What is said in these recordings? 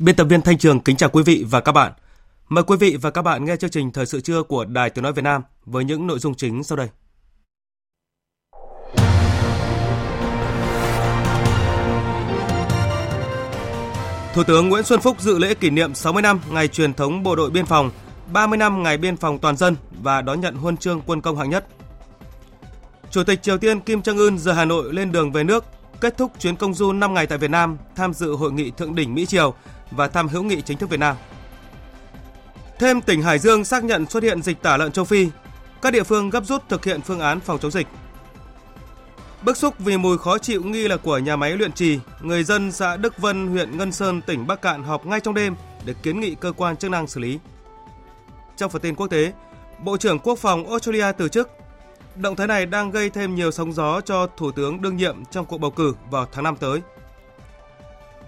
Biên tập viên Thanh Trường kính chào quý vị và các bạn. Mời quý vị và các bạn nghe chương trình Thời sự trưa của Đài Tiếng Nói Việt Nam với những nội dung chính sau đây. Thủ tướng Nguyễn Xuân Phúc dự lễ kỷ niệm 60 năm ngày truyền thống Bộ đội Biên phòng, 30 năm ngày biên phòng toàn dân và đón nhận huân chương quân công hạng nhất. Chủ tịch Triều Tiên Kim Jong Un giờ Hà Nội lên đường về nước, kết thúc chuyến công du 5 ngày tại Việt Nam, tham dự hội nghị thượng đỉnh Mỹ Triều và thăm hữu nghị chính thức Việt Nam. Thêm tỉnh Hải Dương xác nhận xuất hiện dịch tả lợn châu Phi. Các địa phương gấp rút thực hiện phương án phòng chống dịch. Bức xúc vì mùi khó chịu nghi là của nhà máy luyện trì, người dân xã Đức Vân, huyện Ngân Sơn, tỉnh Bắc Cạn họp ngay trong đêm để kiến nghị cơ quan chức năng xử lý. Trong phần tin quốc tế, Bộ trưởng Quốc phòng Australia từ chức. Động thái này đang gây thêm nhiều sóng gió cho Thủ tướng đương nhiệm trong cuộc bầu cử vào tháng 5 tới.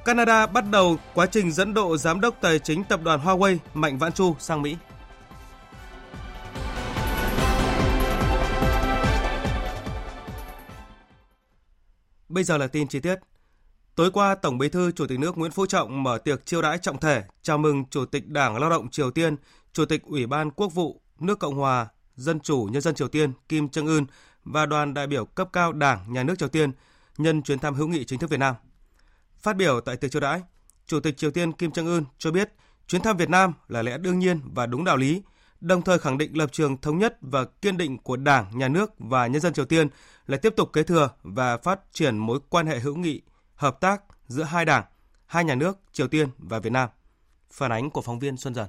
Canada bắt đầu quá trình dẫn độ giám đốc tài chính tập đoàn Huawei Mạnh Vãn Chu sang Mỹ. Bây giờ là tin chi tiết. Tối qua, Tổng Bí thư Chủ tịch nước Nguyễn Phú Trọng mở tiệc chiêu đãi trọng thể chào mừng Chủ tịch Đảng Lao động Triều Tiên, Chủ tịch Ủy ban Quốc vụ nước Cộng hòa Dân chủ Nhân dân Triều Tiên Kim Jong Un và đoàn đại biểu cấp cao Đảng, Nhà nước Triều Tiên nhân chuyến thăm hữu nghị chính thức Việt Nam. Phát biểu tại tiệc chiêu đãi, Chủ tịch Triều Tiên Kim Jong Un cho biết chuyến thăm Việt Nam là lẽ đương nhiên và đúng đạo lý, đồng thời khẳng định lập trường thống nhất và kiên định của Đảng, Nhà nước và nhân dân Triều Tiên là tiếp tục kế thừa và phát triển mối quan hệ hữu nghị, hợp tác giữa hai đảng, hai nhà nước Triều Tiên và Việt Nam. Phản ánh của phóng viên Xuân Dần.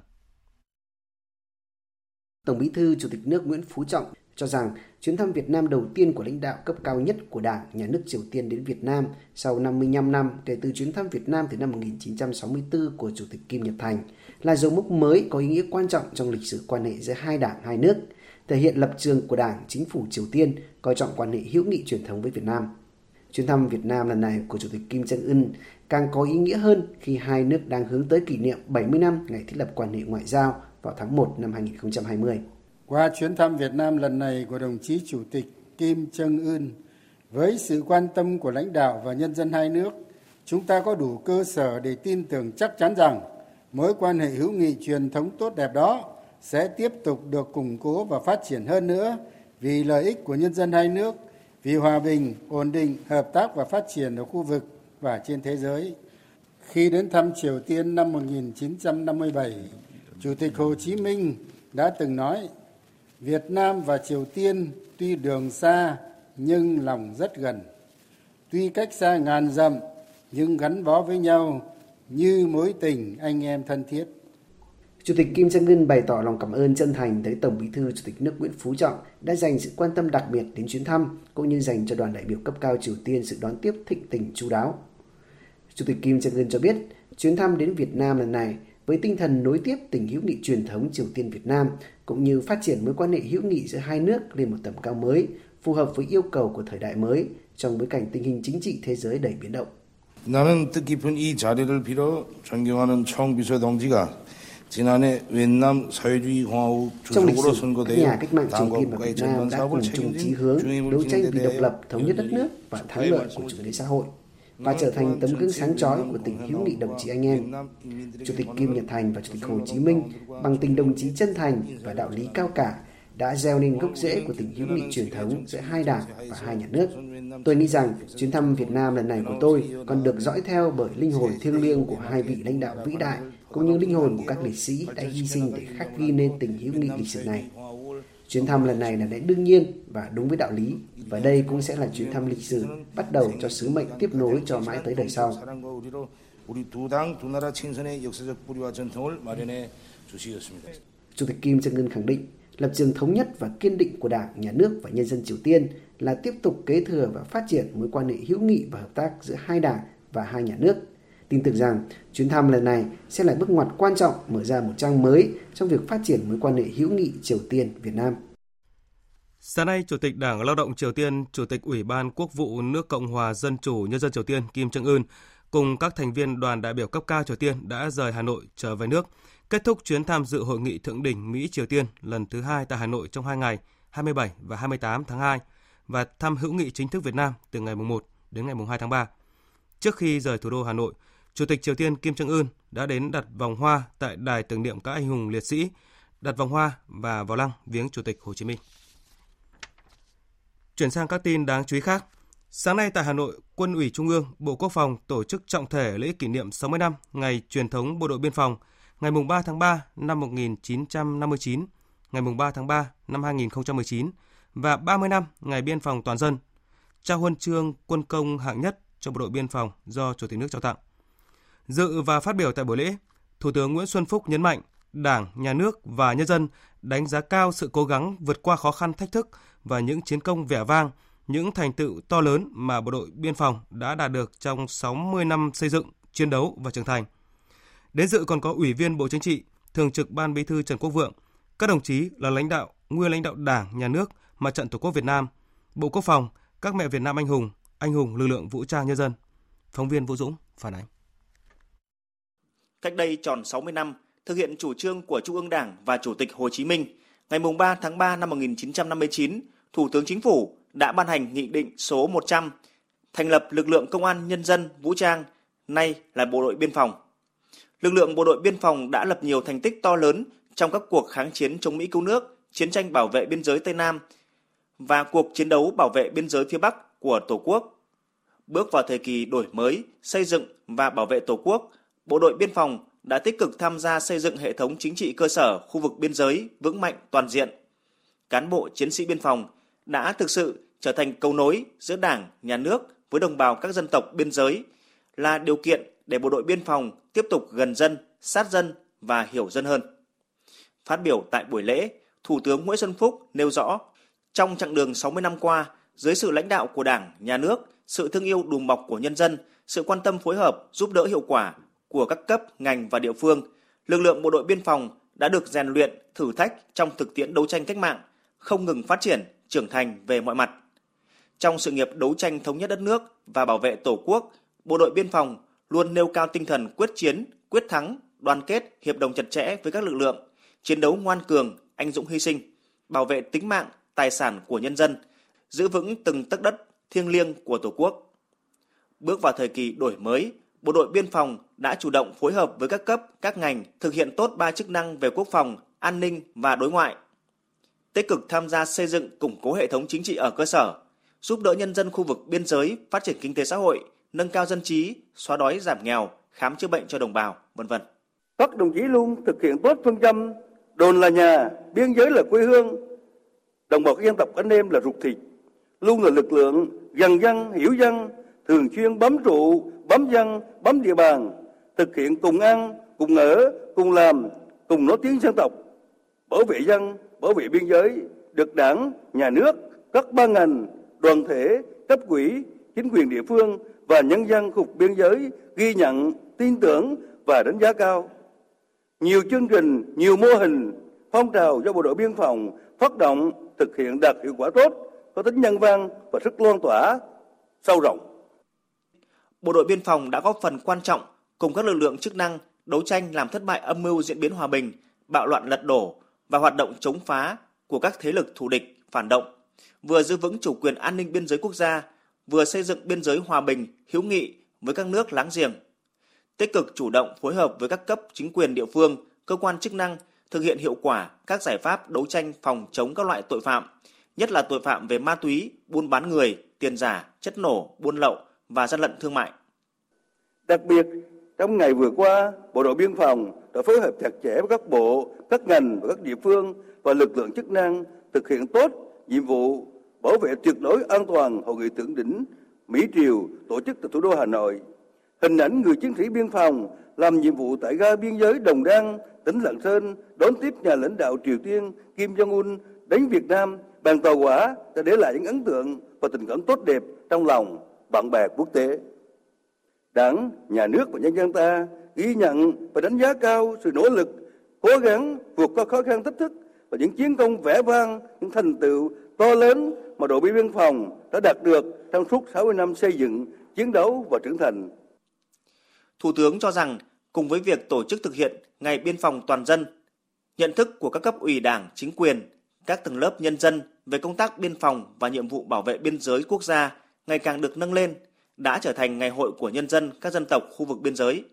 Tổng Bí thư Chủ tịch nước Nguyễn Phú Trọng cho rằng chuyến thăm Việt Nam đầu tiên của lãnh đạo cấp cao nhất của Đảng, Nhà nước Triều Tiên đến Việt Nam sau 55 năm kể từ chuyến thăm Việt Nam từ năm 1964 của Chủ tịch Kim Nhật Thành là dấu mốc mới có ý nghĩa quan trọng trong lịch sử quan hệ giữa hai đảng hai nước, thể hiện lập trường của Đảng, Chính phủ Triều Tiên coi trọng quan hệ hữu nghị truyền thống với Việt Nam. Chuyến thăm Việt Nam lần này của Chủ tịch Kim Jong Un càng có ý nghĩa hơn khi hai nước đang hướng tới kỷ niệm 70 năm ngày thiết lập quan hệ ngoại giao vào tháng 1 năm 2020. Qua chuyến thăm Việt Nam lần này của đồng chí Chủ tịch Kim Jong Un, với sự quan tâm của lãnh đạo và nhân dân hai nước, chúng ta có đủ cơ sở để tin tưởng chắc chắn rằng mối quan hệ hữu nghị truyền thống tốt đẹp đó sẽ tiếp tục được củng cố và phát triển hơn nữa vì lợi ích của nhân dân hai nước, vì hòa bình, ổn định, hợp tác và phát triển ở khu vực và trên thế giới. Khi đến thăm Triều Tiên năm 1957, Chủ tịch Hồ Chí Minh đã từng nói Việt Nam và Triều Tiên tuy đường xa, nhưng lòng rất gần. Tuy cách xa ngàn dặm, nhưng gắn bó với nhau như mối tình anh em thân thiết. Chủ tịch Kim Jong Un bày tỏ lòng cảm ơn chân thành tới Tổng Bí thư Chủ tịch nước Nguyễn Phú Trọng đã dành sự quan tâm đặc biệt đến chuyến thăm, cũng như dành cho đoàn đại biểu cấp cao Triều Tiên sự đón tiếp thịnh tình chú đáo. Chủ tịch Kim Jong Un cho biết, chuyến thăm đến Việt Nam lần này với tinh thần nối tiếp tình hữu nghị truyền thống Triều Tiên Việt Nam cũng như phát triển mối quan hệ hữu nghị giữa hai nước lên một tầm cao mới, phù hợp với yêu cầu của thời đại mới trong bối cảnh tình hình chính trị thế giới đầy biến động. 나는 뜻깊은 이 자리를 빌어 존경하는 총비서 동지가 지난해 웬남 사회주의 공화국 Trong lịch 주석으로 sử, các 선거되어 nhà cách mạng Triều 당과 Tiên và 국가의 Việt Nam 전반 đã 사업을 cùng chung chí 책임진 hướng 중임을 đấu tranh 지닌 vì 데 độc 대해 lập, thống nhất đất nước và thắng lợi của chủ nghĩa xã hội và trở thành tấm gương sáng chói của tình hữu nghị đồng chí anh em. Chủ tịch Kim Nhật Thành và Chủ tịch Hồ Chí Minh bằng tình đồng chí chân thành và đạo lý cao cả đã gieo nên gốc rễ của tình hữu nghị truyền thống giữa hai đảng và hai nhà nước. Tôi nghĩ rằng chuyến thăm Việt Nam lần này của tôi còn được dõi theo bởi linh hồn thiêng liêng của hai vị lãnh đạo vĩ đại cũng như linh hồn của các liệt sĩ đã hy sinh để khắc ghi nên tình hữu nghị lịch sử này. Chuyến thăm lần này là lẽ đương nhiên và đúng với đạo lý và đây cũng sẽ là chuyến thăm lịch sử bắt đầu cho sứ mệnh tiếp nối cho mãi tới đời sau. Chủ tịch Kim Jong Un khẳng định lập trường thống nhất và kiên định của Đảng, Nhà nước và nhân dân Triều Tiên là tiếp tục kế thừa và phát triển mối quan hệ hữu nghị và hợp tác giữa hai đảng và hai nhà nước. Tin tưởng rằng chuyến thăm lần này sẽ là bước ngoặt quan trọng mở ra một trang mới trong việc phát triển mối quan hệ hữu nghị Triều Tiên Việt Nam. Sáng nay, Chủ tịch Đảng Lao động Triều Tiên, Chủ tịch Ủy ban Quốc vụ nước Cộng hòa Dân chủ Nhân dân Triều Tiên Kim Trương Ưn cùng các thành viên đoàn đại biểu cấp cao Triều Tiên đã rời Hà Nội trở về nước, kết thúc chuyến tham dự hội nghị thượng đỉnh Mỹ-Triều Tiên lần thứ hai tại Hà Nội trong hai ngày 27 và 28 tháng 2 và thăm hữu nghị chính thức Việt Nam từ ngày 1 đến ngày 2 tháng 3. Trước khi rời thủ đô Hà Nội, Chủ tịch Triều Tiên Kim Jong Un đã đến đặt vòng hoa tại đài tưởng niệm các anh hùng liệt sĩ, đặt vòng hoa và vào lăng viếng Chủ tịch Hồ Chí Minh. Chuyển sang các tin đáng chú ý khác. Sáng nay tại Hà Nội, Quân ủy Trung ương, Bộ Quốc phòng tổ chức trọng thể lễ kỷ niệm 60 năm ngày truyền thống Bộ đội Biên phòng, ngày 3 tháng 3 năm 1959, ngày 3 tháng 3 năm 2019 và 30 năm ngày biên phòng toàn dân. Trao huân chương quân công hạng nhất cho Bộ đội Biên phòng do Chủ tịch nước trao tặng. Dự và phát biểu tại buổi lễ, Thủ tướng Nguyễn Xuân Phúc nhấn mạnh Đảng, Nhà nước và nhân dân đánh giá cao sự cố gắng vượt qua khó khăn thách thức và những chiến công vẻ vang, những thành tựu to lớn mà Bộ đội Biên phòng đã đạt được trong 60 năm xây dựng, chiến đấu và trưởng thành. Đến dự còn có Ủy viên Bộ Chính trị, Thường trực Ban Bí thư Trần Quốc Vượng, các đồng chí là lãnh đạo, nguyên lãnh đạo Đảng, Nhà nước, Mặt trận Tổ quốc Việt Nam, Bộ Quốc phòng, các mẹ Việt Nam anh hùng, anh hùng lực lượng vũ trang nhân dân. Phóng viên Vũ Dũng phản ánh. Cách đây tròn 60 năm, thực hiện chủ trương của Trung ương Đảng và Chủ tịch Hồ Chí Minh, ngày 3 tháng 3 năm 1959, Thủ tướng Chính phủ đã ban hành Nghị định số 100 thành lập lực lượng công an nhân dân vũ trang, nay là Bộ đội Biên phòng. Lực lượng Bộ đội Biên phòng đã lập nhiều thành tích to lớn trong các cuộc kháng chiến chống Mỹ cứu nước, chiến tranh bảo vệ biên giới Tây Nam và cuộc chiến đấu bảo vệ biên giới phía Bắc của Tổ quốc. Bước vào thời kỳ đổi mới, xây dựng và bảo vệ Tổ quốc, Bộ đội Biên phòng đã tích cực tham gia xây dựng hệ thống chính trị cơ sở khu vực biên giới vững mạnh toàn diện. Cán bộ chiến sĩ biên phòng đã thực sự trở thành cầu nối giữa Đảng, Nhà nước với đồng bào các dân tộc biên giới là điều kiện để bộ đội biên phòng tiếp tục gần dân, sát dân và hiểu dân hơn. Phát biểu tại buổi lễ, Thủ tướng Nguyễn Xuân Phúc nêu rõ, trong chặng đường 60 năm qua, dưới sự lãnh đạo của Đảng, Nhà nước, sự thương yêu đùm bọc của nhân dân, sự quan tâm phối hợp, giúp đỡ hiệu quả của các cấp, ngành và địa phương, lực lượng bộ đội biên phòng đã được rèn luyện, thử thách trong thực tiễn đấu tranh cách mạng, không ngừng phát triển, trưởng thành về mọi mặt. Trong sự nghiệp đấu tranh thống nhất đất nước và bảo vệ Tổ quốc, bộ đội biên phòng luôn nêu cao tinh thần quyết chiến, quyết thắng, đoàn kết, hiệp đồng chặt chẽ với các lực lượng, chiến đấu ngoan cường, anh dũng hy sinh, bảo vệ tính mạng, tài sản của nhân dân, giữ vững từng tấc đất thiêng liêng của Tổ quốc. Bước vào thời kỳ đổi mới, Bộ đội Biên phòng đã chủ động phối hợp với các cấp, các ngành thực hiện tốt ba chức năng về quốc phòng, an ninh và đối ngoại. Tích cực tham gia xây dựng củng cố hệ thống chính trị ở cơ sở, giúp đỡ nhân dân khu vực biên giới phát triển kinh tế xã hội, nâng cao dân trí, xóa đói giảm nghèo, khám chữa bệnh cho đồng bào, vân vân. Các đồng chí luôn thực hiện tốt phương châm đồn là nhà, biên giới là quê hương, đồng bào các dân tộc anh em là ruột thịt, luôn là lực lượng gần dân, hiểu dân, thường xuyên bám trụ, bám dân, bám địa bàn, thực hiện cùng ăn, cùng ở, cùng làm, cùng nói tiếng dân tộc, bảo vệ dân, bảo vệ biên giới, được đảng, nhà nước, các ban ngành, đoàn thể, cấp quỹ, chính quyền địa phương và nhân dân khu vực biên giới ghi nhận, tin tưởng và đánh giá cao. Nhiều chương trình, nhiều mô hình, phong trào do bộ đội biên phòng phát động thực hiện đạt hiệu quả tốt, có tính nhân văn và sức loan tỏa sâu rộng bộ đội biên phòng đã góp phần quan trọng cùng các lực lượng chức năng đấu tranh làm thất bại âm mưu diễn biến hòa bình, bạo loạn lật đổ và hoạt động chống phá của các thế lực thù địch, phản động, vừa giữ vững chủ quyền an ninh biên giới quốc gia, vừa xây dựng biên giới hòa bình, hữu nghị với các nước láng giềng. Tích cực chủ động phối hợp với các cấp chính quyền địa phương, cơ quan chức năng thực hiện hiệu quả các giải pháp đấu tranh phòng chống các loại tội phạm, nhất là tội phạm về ma túy, buôn bán người, tiền giả, chất nổ, buôn lậu, và gian lận thương mại. Đặc biệt, trong ngày vừa qua, Bộ đội Biên phòng đã phối hợp chặt chẽ với các bộ, các ngành và các địa phương và lực lượng chức năng thực hiện tốt nhiệm vụ bảo vệ tuyệt đối an toàn hội nghị thượng đỉnh Mỹ Triều tổ chức tại thủ đô Hà Nội. Hình ảnh người chiến sĩ biên phòng làm nhiệm vụ tại ga biên giới Đồng Đăng, tỉnh Lạng Sơn đón tiếp nhà lãnh đạo Triều Tiên Kim Jong-un đến Việt Nam bằng tàu hỏa đã để lại những ấn tượng và tình cảm tốt đẹp trong lòng bạn bè quốc tế. Đảng, nhà nước và nhân dân ta ghi nhận và đánh giá cao sự nỗ lực, cố gắng vượt qua khó khăn thách thức và những chiến công vẻ vang, những thành tựu to lớn mà đội biên phòng đã đạt được trong suốt 60 năm xây dựng, chiến đấu và trưởng thành. Thủ tướng cho rằng cùng với việc tổ chức thực hiện Ngày Biên phòng toàn dân, nhận thức của các cấp ủy đảng, chính quyền, các tầng lớp nhân dân về công tác biên phòng và nhiệm vụ bảo vệ biên giới quốc gia ngày càng được nâng lên, đã trở thành ngày hội của nhân dân các dân tộc khu vực biên giới.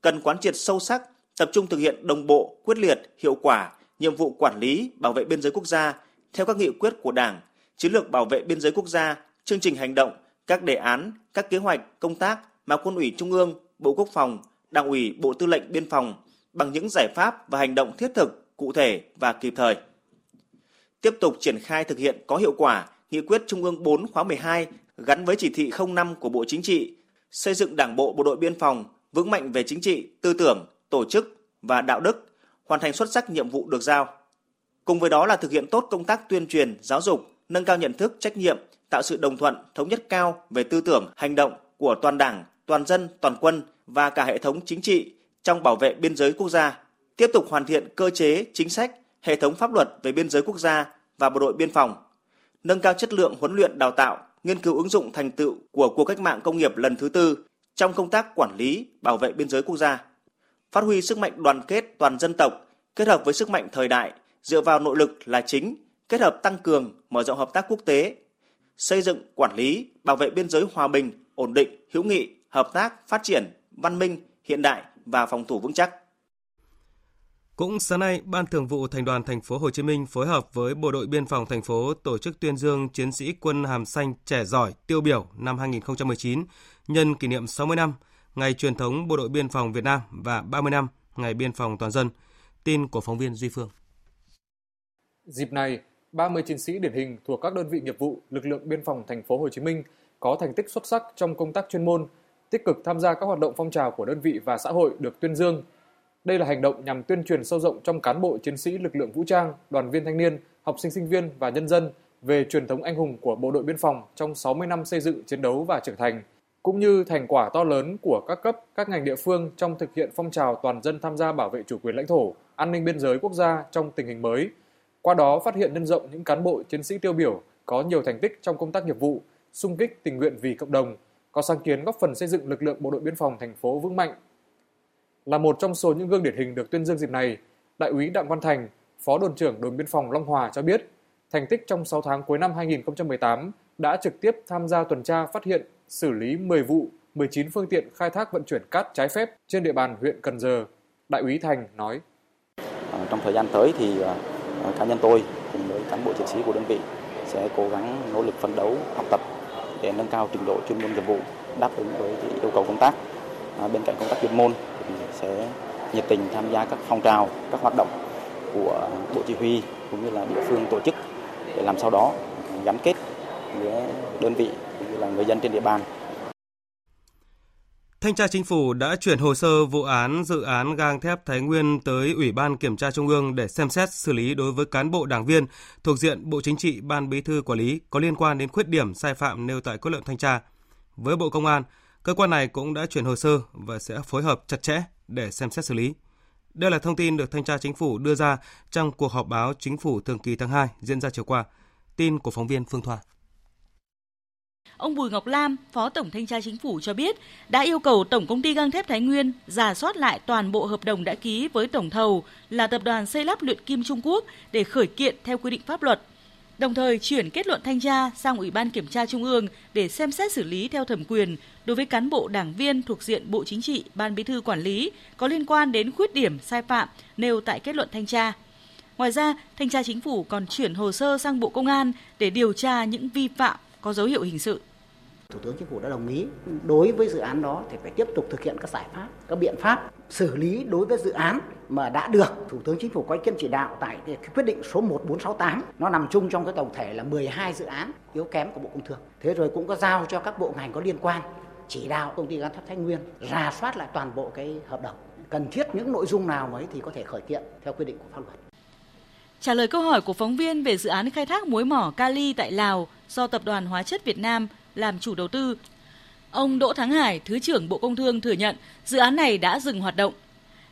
Cần quán triệt sâu sắc, tập trung thực hiện đồng bộ, quyết liệt, hiệu quả nhiệm vụ quản lý, bảo vệ biên giới quốc gia theo các nghị quyết của Đảng, chiến lược bảo vệ biên giới quốc gia, chương trình hành động, các đề án, các kế hoạch, công tác mà Quân ủy Trung ương, Bộ Quốc phòng, Đảng ủy Bộ Tư lệnh Biên phòng bằng những giải pháp và hành động thiết thực, cụ thể và kịp thời. Tiếp tục triển khai thực hiện có hiệu quả Nghị quyết Trung ương 4 khóa 12 gắn với chỉ thị 05 của Bộ Chính trị, xây dựng Đảng bộ Bộ đội Biên phòng vững mạnh về chính trị, tư tưởng, tổ chức và đạo đức, hoàn thành xuất sắc nhiệm vụ được giao. Cùng với đó là thực hiện tốt công tác tuyên truyền, giáo dục, nâng cao nhận thức, trách nhiệm, tạo sự đồng thuận, thống nhất cao về tư tưởng, hành động của toàn Đảng, toàn dân, toàn quân và cả hệ thống chính trị trong bảo vệ biên giới quốc gia. Tiếp tục hoàn thiện cơ chế, chính sách, hệ thống pháp luật về biên giới quốc gia và bộ đội biên phòng. Nâng cao chất lượng huấn luyện đào tạo, nghiên cứu ứng dụng thành tựu của cuộc cách mạng công nghiệp lần thứ tư trong công tác quản lý, bảo vệ biên giới quốc gia. Phát huy sức mạnh đoàn kết toàn dân tộc kết hợp với sức mạnh thời đại dựa vào nội lực là chính, kết hợp tăng cường, mở rộng hợp tác quốc tế, xây dựng, quản lý, bảo vệ biên giới hòa bình, ổn định, hữu nghị, hợp tác, phát triển, văn minh, hiện đại và phòng thủ vững chắc. Cũng sáng nay, Ban Thường vụ Thành đoàn Thành phố Hồ Chí Minh phối hợp với Bộ đội Biên phòng thành phố tổ chức tuyên dương chiến sĩ quân hàm xanh trẻ giỏi tiêu biểu năm 2019 nhân kỷ niệm 60 năm Ngày truyền thống Bộ đội Biên phòng Việt Nam và 30 năm Ngày Biên phòng toàn dân. Tin của phóng viên Duy Phương. Dịp này, 30 chiến sĩ điển hình thuộc các đơn vị nghiệp vụ lực lượng biên phòng thành phố Hồ Chí Minh có thành tích xuất sắc trong công tác chuyên môn, tích cực tham gia các hoạt động phong trào của đơn vị và xã hội được tuyên dương. Đây là hành động nhằm tuyên truyền sâu rộng trong cán bộ chiến sĩ lực lượng vũ trang, đoàn viên thanh niên, học sinh sinh viên và nhân dân về truyền thống anh hùng của bộ đội biên phòng trong 60 năm xây dựng, chiến đấu và trưởng thành – cũng như thành quả to lớn của các cấp, các ngành địa phương trong thực hiện phong trào toàn dân tham gia bảo vệ chủ quyền lãnh thổ, an ninh biên giới quốc gia trong tình hình mới. Qua đó phát hiện nhân rộng những cán bộ chiến sĩ tiêu biểu có nhiều thành tích trong công tác nghiệp vụ, sung kích tình nguyện vì cộng đồng, có sáng kiến góp phần xây dựng lực lượng bộ đội biên phòng thành phố vững mạnh. Là một trong số những gương điển hình được tuyên dương dịp này, Đại úy Đặng Văn Thành, Phó đồn trưởng đồn biên phòng Long Hòa cho biết, thành tích trong 6 tháng cuối năm 2018 đã trực tiếp tham gia tuần tra phát hiện xử lý 10 vụ, 19 phương tiện khai thác vận chuyển cát trái phép trên địa bàn huyện Cần Giờ. Đại úy Thành nói. Ờ, trong thời gian tới thì ờ, ờ, cá nhân tôi cùng với cán bộ chiến sĩ của đơn vị sẽ cố gắng nỗ lực phấn đấu học tập để nâng cao trình độ chuyên môn nghiệp vụ đáp ứng với yêu cầu công tác. À, bên cạnh công tác chuyên môn thì sẽ nhiệt tình tham gia các phong trào, các hoạt động của bộ chỉ huy cũng như là địa phương tổ chức để làm sao đó gắn kết giữa đơn vị cũng như là người dân trên địa bàn. Thanh tra Chính phủ đã chuyển hồ sơ vụ án dự án gang thép Thái Nguyên tới Ủy ban Kiểm tra Trung ương để xem xét xử lý đối với cán bộ đảng viên thuộc diện Bộ Chính trị, Ban Bí thư Quản lý có liên quan đến khuyết điểm sai phạm nêu tại kết luận thanh tra. Với Bộ Công an, cơ quan này cũng đã chuyển hồ sơ và sẽ phối hợp chặt chẽ để xem xét xử lý. Đây là thông tin được Thanh tra Chính phủ đưa ra trong cuộc họp báo Chính phủ thường kỳ tháng 2 diễn ra chiều qua. Tin của phóng viên Phương Thoa. Ông Bùi Ngọc Lam, Phó Tổng Thanh tra Chính phủ cho biết đã yêu cầu Tổng Công ty Gang thép Thái Nguyên giả soát lại toàn bộ hợp đồng đã ký với tổng thầu là Tập đoàn Xây lắp luyện kim Trung Quốc để khởi kiện theo quy định pháp luật. Đồng thời chuyển kết luận thanh tra sang Ủy ban Kiểm tra Trung ương để xem xét xử lý theo thẩm quyền đối với cán bộ đảng viên thuộc diện Bộ Chính trị, Ban Bí thư quản lý có liên quan đến khuyết điểm sai phạm nêu tại kết luận thanh tra. Ngoài ra, Thanh tra Chính phủ còn chuyển hồ sơ sang Bộ Công an để điều tra những vi phạm có dấu hiệu hình sự. Thủ tướng Chính phủ đã đồng ý đối với dự án đó thì phải tiếp tục thực hiện các giải pháp, các biện pháp xử lý đối với dự án mà đã được Thủ tướng Chính phủ có ý kiến chỉ đạo tại cái quyết định số 1468 nó nằm chung trong cái tổng thể là 12 dự án yếu kém của Bộ Công Thương. Thế rồi cũng có giao cho các bộ ngành có liên quan chỉ đạo công ty gang thép Thái Nguyên ra soát lại toàn bộ cái hợp đồng cần thiết những nội dung nào mới thì có thể khởi kiện theo quy định của pháp luật. Trả lời câu hỏi của phóng viên về dự án khai thác muối mỏ kali tại Lào do Tập đoàn Hóa chất Việt Nam làm chủ đầu tư, ông Đỗ Thắng Hải, Thứ trưởng Bộ Công Thương thừa nhận dự án này đã dừng hoạt động.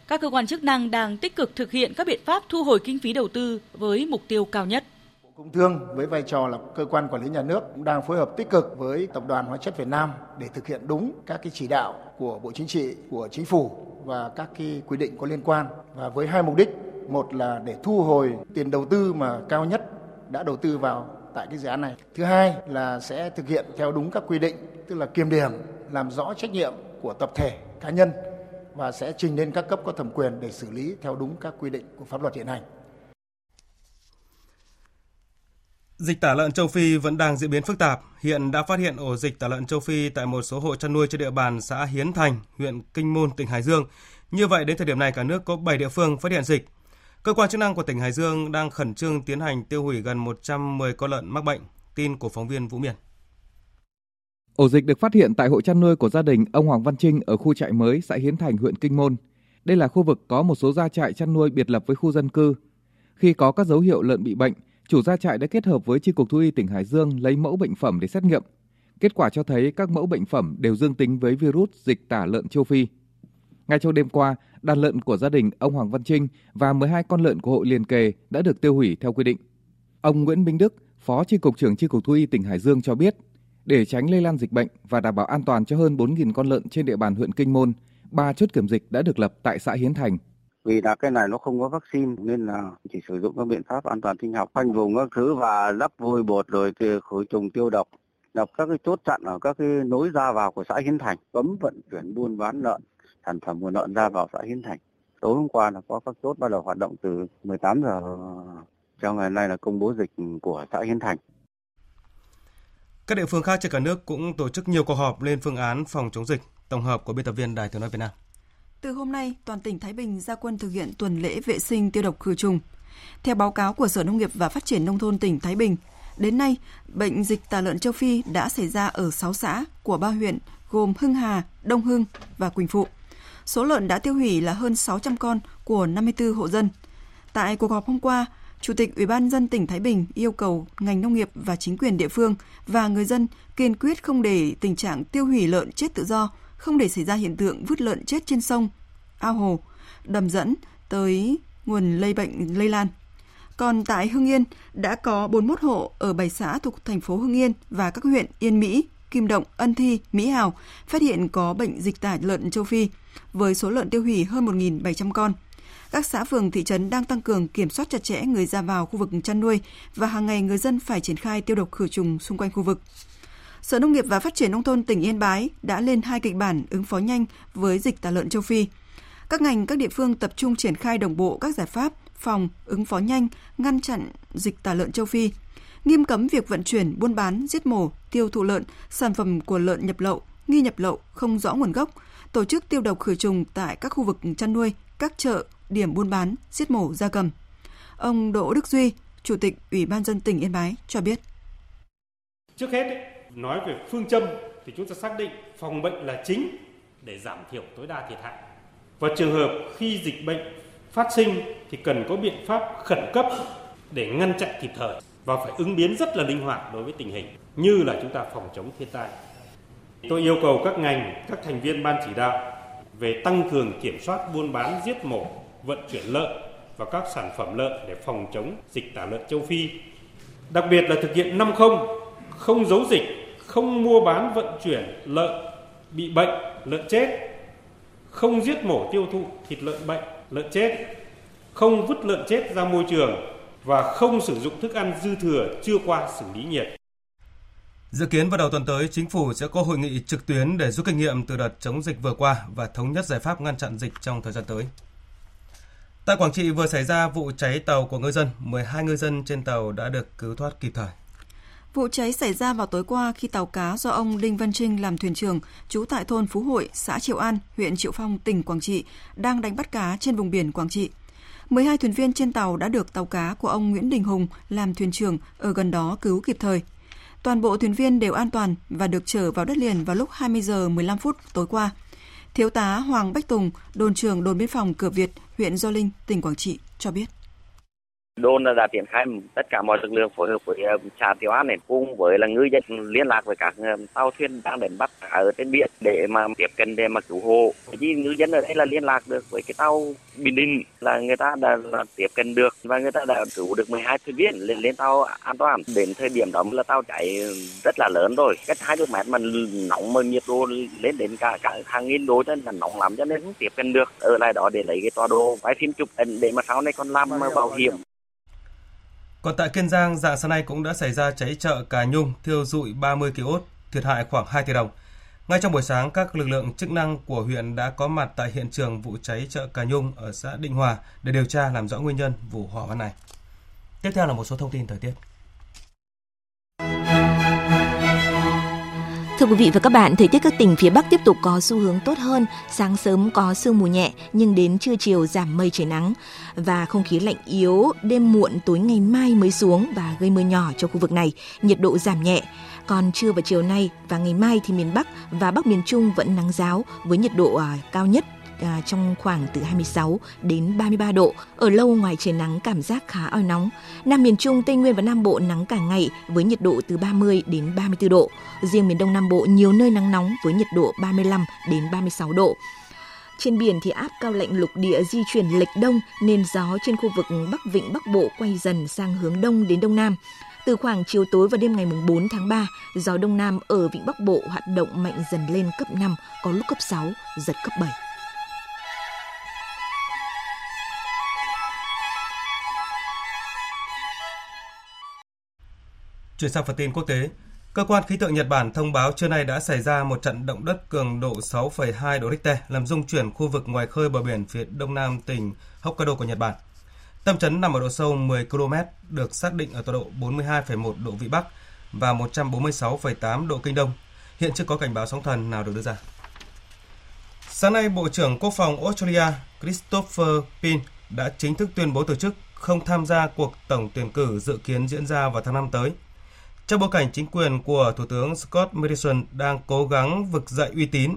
Các cơ quan chức năng đang tích cực thực hiện các biện pháp thu hồi kinh phí đầu tư với mục tiêu cao nhất. Bộ Công Thương với vai trò là cơ quan quản lý nhà nước cũng đang phối hợp tích cực với Tập đoàn Hóa chất Việt Nam để thực hiện đúng các cái chỉ đạo của Bộ Chính trị, của Chính phủ và các cái quy định có liên quan và với hai mục đích một là để thu hồi tiền đầu tư mà cao nhất đã đầu tư vào tại cái dự án này. Thứ hai là sẽ thực hiện theo đúng các quy định, tức là kiềm điểm, làm rõ trách nhiệm của tập thể, cá nhân và sẽ trình lên các cấp có thẩm quyền để xử lý theo đúng các quy định của pháp luật hiện hành. Dịch tả lợn châu Phi vẫn đang diễn biến phức tạp. Hiện đã phát hiện ổ dịch tả lợn châu Phi tại một số hộ chăn nuôi trên địa bàn xã Hiến Thành, huyện Kinh Môn, tỉnh Hải Dương. Như vậy, đến thời điểm này cả nước có 7 địa phương phát hiện dịch. Cơ quan chức năng của tỉnh Hải Dương đang khẩn trương tiến hành tiêu hủy gần 110 con lợn mắc bệnh. Tin của phóng viên Vũ Miền. Ổ dịch được phát hiện tại hộ chăn nuôi của gia đình ông Hoàng Văn Trinh ở khu trại mới xã Hiến Thành, huyện Kinh Môn. Đây là khu vực có một số gia trại chăn nuôi biệt lập với khu dân cư. Khi có các dấu hiệu lợn bị bệnh, chủ gia trại đã kết hợp với Chi cục Thú y tỉnh Hải Dương lấy mẫu bệnh phẩm để xét nghiệm. Kết quả cho thấy các mẫu bệnh phẩm đều dương tính với virus dịch tả lợn châu Phi. Ngay trong đêm qua, đàn lợn của gia đình ông Hoàng Văn Trinh và 12 con lợn của hộ liền kề đã được tiêu hủy theo quy định. Ông Nguyễn Minh Đức, Phó Chi cục trưởng Chi cục Thú y tỉnh Hải Dương cho biết, để tránh lây lan dịch bệnh và đảm bảo an toàn cho hơn 4.000 con lợn trên địa bàn huyện Kinh Môn, ba chốt kiểm dịch đã được lập tại xã Hiến Thành. Vì là cái này nó không có vaccine nên là chỉ sử dụng các biện pháp an toàn sinh học, khoanh vùng các thứ và lắp vôi bột rồi thì khử trùng tiêu độc lập các cái chốt chặn ở các cái nối ra vào của xã Hiến Thành, cấm vận chuyển buôn bán lợn sản phẩm của lợn ra vào xã Hiến Thành. Tối hôm qua là có các chốt bắt đầu hoạt động từ 18 giờ cho ngày nay là công bố dịch của xã Hiến Thành. Các địa phương khác trên cả nước cũng tổ chức nhiều cuộc họp lên phương án phòng chống dịch. Tổng hợp của biên tập viên Đài Tiếng nói Việt Nam. Từ hôm nay, toàn tỉnh Thái Bình ra quân thực hiện tuần lễ vệ sinh tiêu độc khử trùng. Theo báo cáo của Sở Nông nghiệp và Phát triển Nông thôn tỉnh Thái Bình, đến nay, bệnh dịch tả lợn châu Phi đã xảy ra ở 6 xã của ba huyện gồm Hưng Hà, Đông Hưng và Quỳnh Phụ. Số lợn đã tiêu hủy là hơn 600 con của 54 hộ dân. Tại cuộc họp hôm qua, Chủ tịch Ủy ban dân tỉnh Thái Bình yêu cầu ngành nông nghiệp và chính quyền địa phương và người dân kiên quyết không để tình trạng tiêu hủy lợn chết tự do, không để xảy ra hiện tượng vứt lợn chết trên sông, ao hồ, đầm dẫn tới nguồn lây bệnh lây lan. Còn tại Hưng Yên đã có 41 hộ ở 7 xã thuộc thành phố Hưng Yên và các huyện Yên Mỹ, Kim Động, Ân Thi, Mỹ Hào phát hiện có bệnh dịch tả lợn châu Phi với số lợn tiêu hủy hơn 1.700 con. Các xã phường thị trấn đang tăng cường kiểm soát chặt chẽ người ra vào khu vực chăn nuôi và hàng ngày người dân phải triển khai tiêu độc khử trùng xung quanh khu vực. Sở Nông nghiệp và Phát triển Nông thôn tỉnh Yên Bái đã lên hai kịch bản ứng phó nhanh với dịch tả lợn châu Phi. Các ngành, các địa phương tập trung triển khai đồng bộ các giải pháp phòng, ứng phó nhanh, ngăn chặn dịch tả lợn châu Phi, nghiêm cấm việc vận chuyển, buôn bán, giết mổ, tiêu thụ lợn, sản phẩm của lợn nhập lậu, nghi nhập lậu không rõ nguồn gốc, tổ chức tiêu độc khử trùng tại các khu vực chăn nuôi, các chợ, điểm buôn bán, giết mổ gia cầm. Ông Đỗ Đức Duy, Chủ tịch Ủy ban dân tỉnh Yên Bái cho biết. Trước hết, ấy, nói về phương châm thì chúng ta xác định phòng bệnh là chính để giảm thiểu tối đa thiệt hại. Và trường hợp khi dịch bệnh phát sinh thì cần có biện pháp khẩn cấp để ngăn chặn kịp thời và phải ứng biến rất là linh hoạt đối với tình hình như là chúng ta phòng chống thiên tai. Tôi yêu cầu các ngành, các thành viên ban chỉ đạo về tăng cường kiểm soát buôn bán giết mổ, vận chuyển lợn và các sản phẩm lợn để phòng chống dịch tả lợn châu Phi. Đặc biệt là thực hiện 5 không, không giấu dịch, không mua bán vận chuyển lợn bị bệnh, lợn chết, không giết mổ tiêu thụ thịt lợn bệnh, lợn chết, không vứt lợn chết ra môi trường và không sử dụng thức ăn dư thừa chưa qua xử lý nhiệt. Dự kiến vào đầu tuần tới, chính phủ sẽ có hội nghị trực tuyến để rút kinh nghiệm từ đợt chống dịch vừa qua và thống nhất giải pháp ngăn chặn dịch trong thời gian tới. Tại Quảng Trị vừa xảy ra vụ cháy tàu của ngư dân, 12 ngư dân trên tàu đã được cứu thoát kịp thời. Vụ cháy xảy ra vào tối qua khi tàu cá do ông Đinh Văn Trinh làm thuyền trưởng, trú tại thôn Phú Hội, xã Triệu An, huyện Triệu Phong, tỉnh Quảng Trị, đang đánh bắt cá trên vùng biển Quảng Trị. 12 thuyền viên trên tàu đã được tàu cá của ông Nguyễn Đình Hùng làm thuyền trưởng ở gần đó cứu kịp thời. Toàn bộ thuyền viên đều an toàn và được trở vào đất liền vào lúc 20 giờ 15 phút tối qua. Thiếu tá Hoàng Bách Tùng, đồn trưởng đồn biên phòng Cửa Việt, huyện Gio Linh, tỉnh Quảng Trị cho biết. Đồn đã triển khai tất cả mọi lực lượng phối hợp với xã Tiểu An này cùng với là ngư dân liên lạc với các tàu thuyền đang đánh bắt ở trên biển để mà tiếp cận để mà cứu hộ. Vì ngư dân ở đây là liên lạc được với cái tàu Bình Định là người ta đã là tiếp cận được và người ta đã cứu được 12 thuyền viên lên lên tàu an toàn. Đến thời điểm đó là tàu cháy rất là lớn rồi, cách 20 mét mà nóng mà nhiệt độ lên đến cả cả hàng nghìn độ nên là nóng lắm cho nên không tiếp cận được. Ở lại đó để lấy cái tọa độ quay phim chụp ảnh để mà sau này còn làm bảo hiểm. Còn tại Kiên Giang, dạng sáng nay cũng đã xảy ra cháy chợ Cà Nhung, thiêu dụi 30 kiosk, thiệt hại khoảng 2 tỷ đồng. Ngay trong buổi sáng, các lực lượng chức năng của huyện đã có mặt tại hiện trường vụ cháy chợ Cà Nhung ở xã Định Hòa để điều tra làm rõ nguyên nhân vụ hỏa hoạn này. Tiếp theo là một số thông tin thời tiết. Thưa quý vị và các bạn, thời tiết các tỉnh phía Bắc tiếp tục có xu hướng tốt hơn, sáng sớm có sương mù nhẹ nhưng đến trưa chiều giảm mây trời nắng. Và không khí lạnh yếu, đêm muộn tối ngày mai mới xuống và gây mưa nhỏ cho khu vực này, nhiệt độ giảm nhẹ. Còn trưa và chiều nay và ngày mai thì miền Bắc và Bắc miền Trung vẫn nắng giáo với nhiệt độ à, cao nhất à, trong khoảng từ 26 đến 33 độ. Ở lâu ngoài trời nắng cảm giác khá oi nóng. Nam miền Trung, Tây Nguyên và Nam Bộ nắng cả ngày với nhiệt độ từ 30 đến 34 độ. Riêng miền Đông Nam Bộ nhiều nơi nắng nóng với nhiệt độ 35 đến 36 độ. Trên biển thì áp cao lạnh lục địa di chuyển lệch đông nên gió trên khu vực Bắc Vịnh Bắc Bộ quay dần sang hướng đông đến đông nam. Từ khoảng chiều tối và đêm ngày 4 tháng 3, gió đông nam ở vịnh Bắc Bộ hoạt động mạnh dần lên cấp 5, có lúc cấp 6, giật cấp 7. Chuyển sang phần tin quốc tế, cơ quan khí tượng Nhật Bản thông báo trưa nay đã xảy ra một trận động đất cường độ 6,2 độ Richter làm rung chuyển khu vực ngoài khơi bờ biển phía đông nam tỉnh Hokkaido của Nhật Bản. Tâm chấn nằm ở độ sâu 10 km, được xác định ở tọa độ 42,1 độ vĩ Bắc và 146,8 độ kinh đông. Hiện chưa có cảnh báo sóng thần nào được đưa ra. Sáng nay, Bộ trưởng Quốc phòng Australia Christopher Pin đã chính thức tuyên bố từ chức không tham gia cuộc tổng tuyển cử dự kiến diễn ra vào tháng 5 tới. Trong bối cảnh chính quyền của Thủ tướng Scott Morrison đang cố gắng vực dậy uy tín,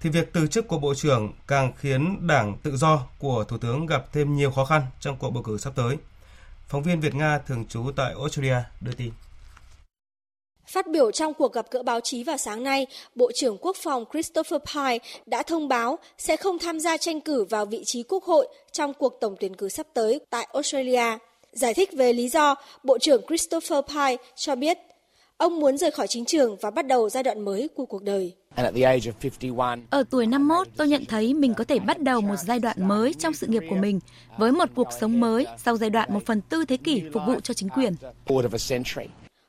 thì việc từ chức của Bộ trưởng càng khiến Đảng Tự do của Thủ tướng gặp thêm nhiều khó khăn trong cuộc bầu cử sắp tới. Phóng viên Việt Nga thường trú tại Australia đưa tin. Phát biểu trong cuộc gặp gỡ báo chí vào sáng nay, Bộ trưởng Quốc phòng Christopher Pye đã thông báo sẽ không tham gia tranh cử vào vị trí quốc hội trong cuộc tổng tuyển cử sắp tới tại Australia. Giải thích về lý do, Bộ trưởng Christopher Pye cho biết ông muốn rời khỏi chính trường và bắt đầu giai đoạn mới của cuộc đời. Ở tuổi 51, tôi nhận thấy mình có thể bắt đầu một giai đoạn mới trong sự nghiệp của mình với một cuộc sống mới sau giai đoạn một phần tư thế kỷ phục vụ cho chính quyền.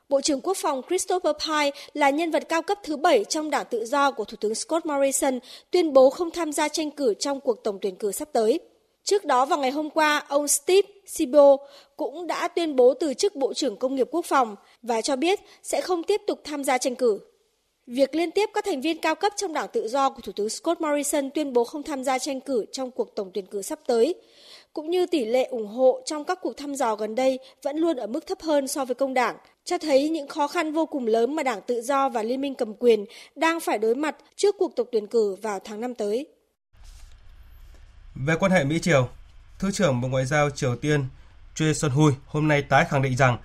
Bộ trưởng Quốc phòng Christopher Pye là nhân vật cao cấp thứ bảy trong đảng tự do của Thủ tướng Scott Morrison tuyên bố không tham gia tranh cử trong cuộc tổng tuyển cử sắp tới. Trước đó vào ngày hôm qua, ông Steve Sibo cũng đã tuyên bố từ chức Bộ trưởng Công nghiệp Quốc phòng và cho biết sẽ không tiếp tục tham gia tranh cử. Việc liên tiếp các thành viên cao cấp trong đảng tự do của Thủ tướng Scott Morrison tuyên bố không tham gia tranh cử trong cuộc tổng tuyển cử sắp tới, cũng như tỷ lệ ủng hộ trong các cuộc thăm dò gần đây vẫn luôn ở mức thấp hơn so với công đảng, cho thấy những khó khăn vô cùng lớn mà Đảng Tự do và Liên minh cầm quyền đang phải đối mặt trước cuộc tổng tuyển cử vào tháng năm tới. Về quan hệ Mỹ-Triều, Thứ trưởng Bộ Ngoại giao Triều Tiên Choi Son-hui hôm nay tái khẳng định rằng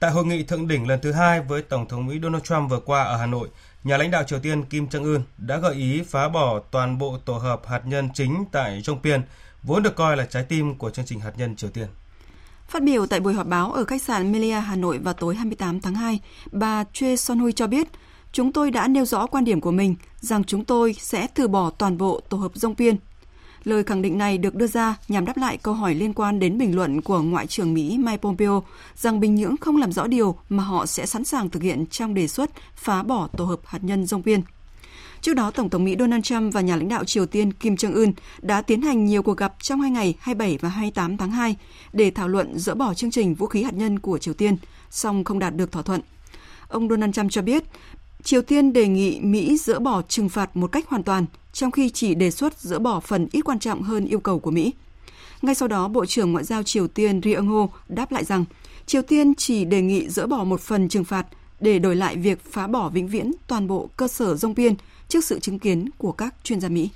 tại hội nghị thượng đỉnh lần thứ hai với Tổng thống Mỹ Donald Trump vừa qua ở Hà Nội, nhà lãnh đạo Triều Tiên Kim Jong-un đã gợi ý phá bỏ toàn bộ tổ hợp hạt nhân chính tại Jongpyeon, vốn được coi là trái tim của chương trình hạt nhân Triều Tiên. Phát biểu tại buổi họp báo ở khách sạn Melia Hà Nội vào tối 28 tháng 2, bà Choi Son-hui cho biết, chúng tôi đã nêu rõ quan điểm của mình rằng chúng tôi sẽ từ bỏ toàn bộ tổ hợp Jongpyeon Lời khẳng định này được đưa ra nhằm đáp lại câu hỏi liên quan đến bình luận của Ngoại trưởng Mỹ Mike Pompeo rằng Bình Nhưỡng không làm rõ điều mà họ sẽ sẵn sàng thực hiện trong đề xuất phá bỏ tổ hợp hạt nhân Dông Biên. Trước đó, Tổng thống Mỹ Donald Trump và nhà lãnh đạo Triều Tiên Kim Jong-un đã tiến hành nhiều cuộc gặp trong hai ngày 27 và 28 tháng 2 để thảo luận dỡ bỏ chương trình vũ khí hạt nhân của Triều Tiên, song không đạt được thỏa thuận. Ông Donald Trump cho biết, Triều Tiên đề nghị Mỹ dỡ bỏ trừng phạt một cách hoàn toàn, trong khi chỉ đề xuất dỡ bỏ phần ít quan trọng hơn yêu cầu của Mỹ. Ngay sau đó, Bộ trưởng Ngoại giao Triều Tiên Ri Eung Ho đáp lại rằng Triều Tiên chỉ đề nghị dỡ bỏ một phần trừng phạt để đổi lại việc phá bỏ vĩnh viễn toàn bộ cơ sở rông biên trước sự chứng kiến của các chuyên gia Mỹ.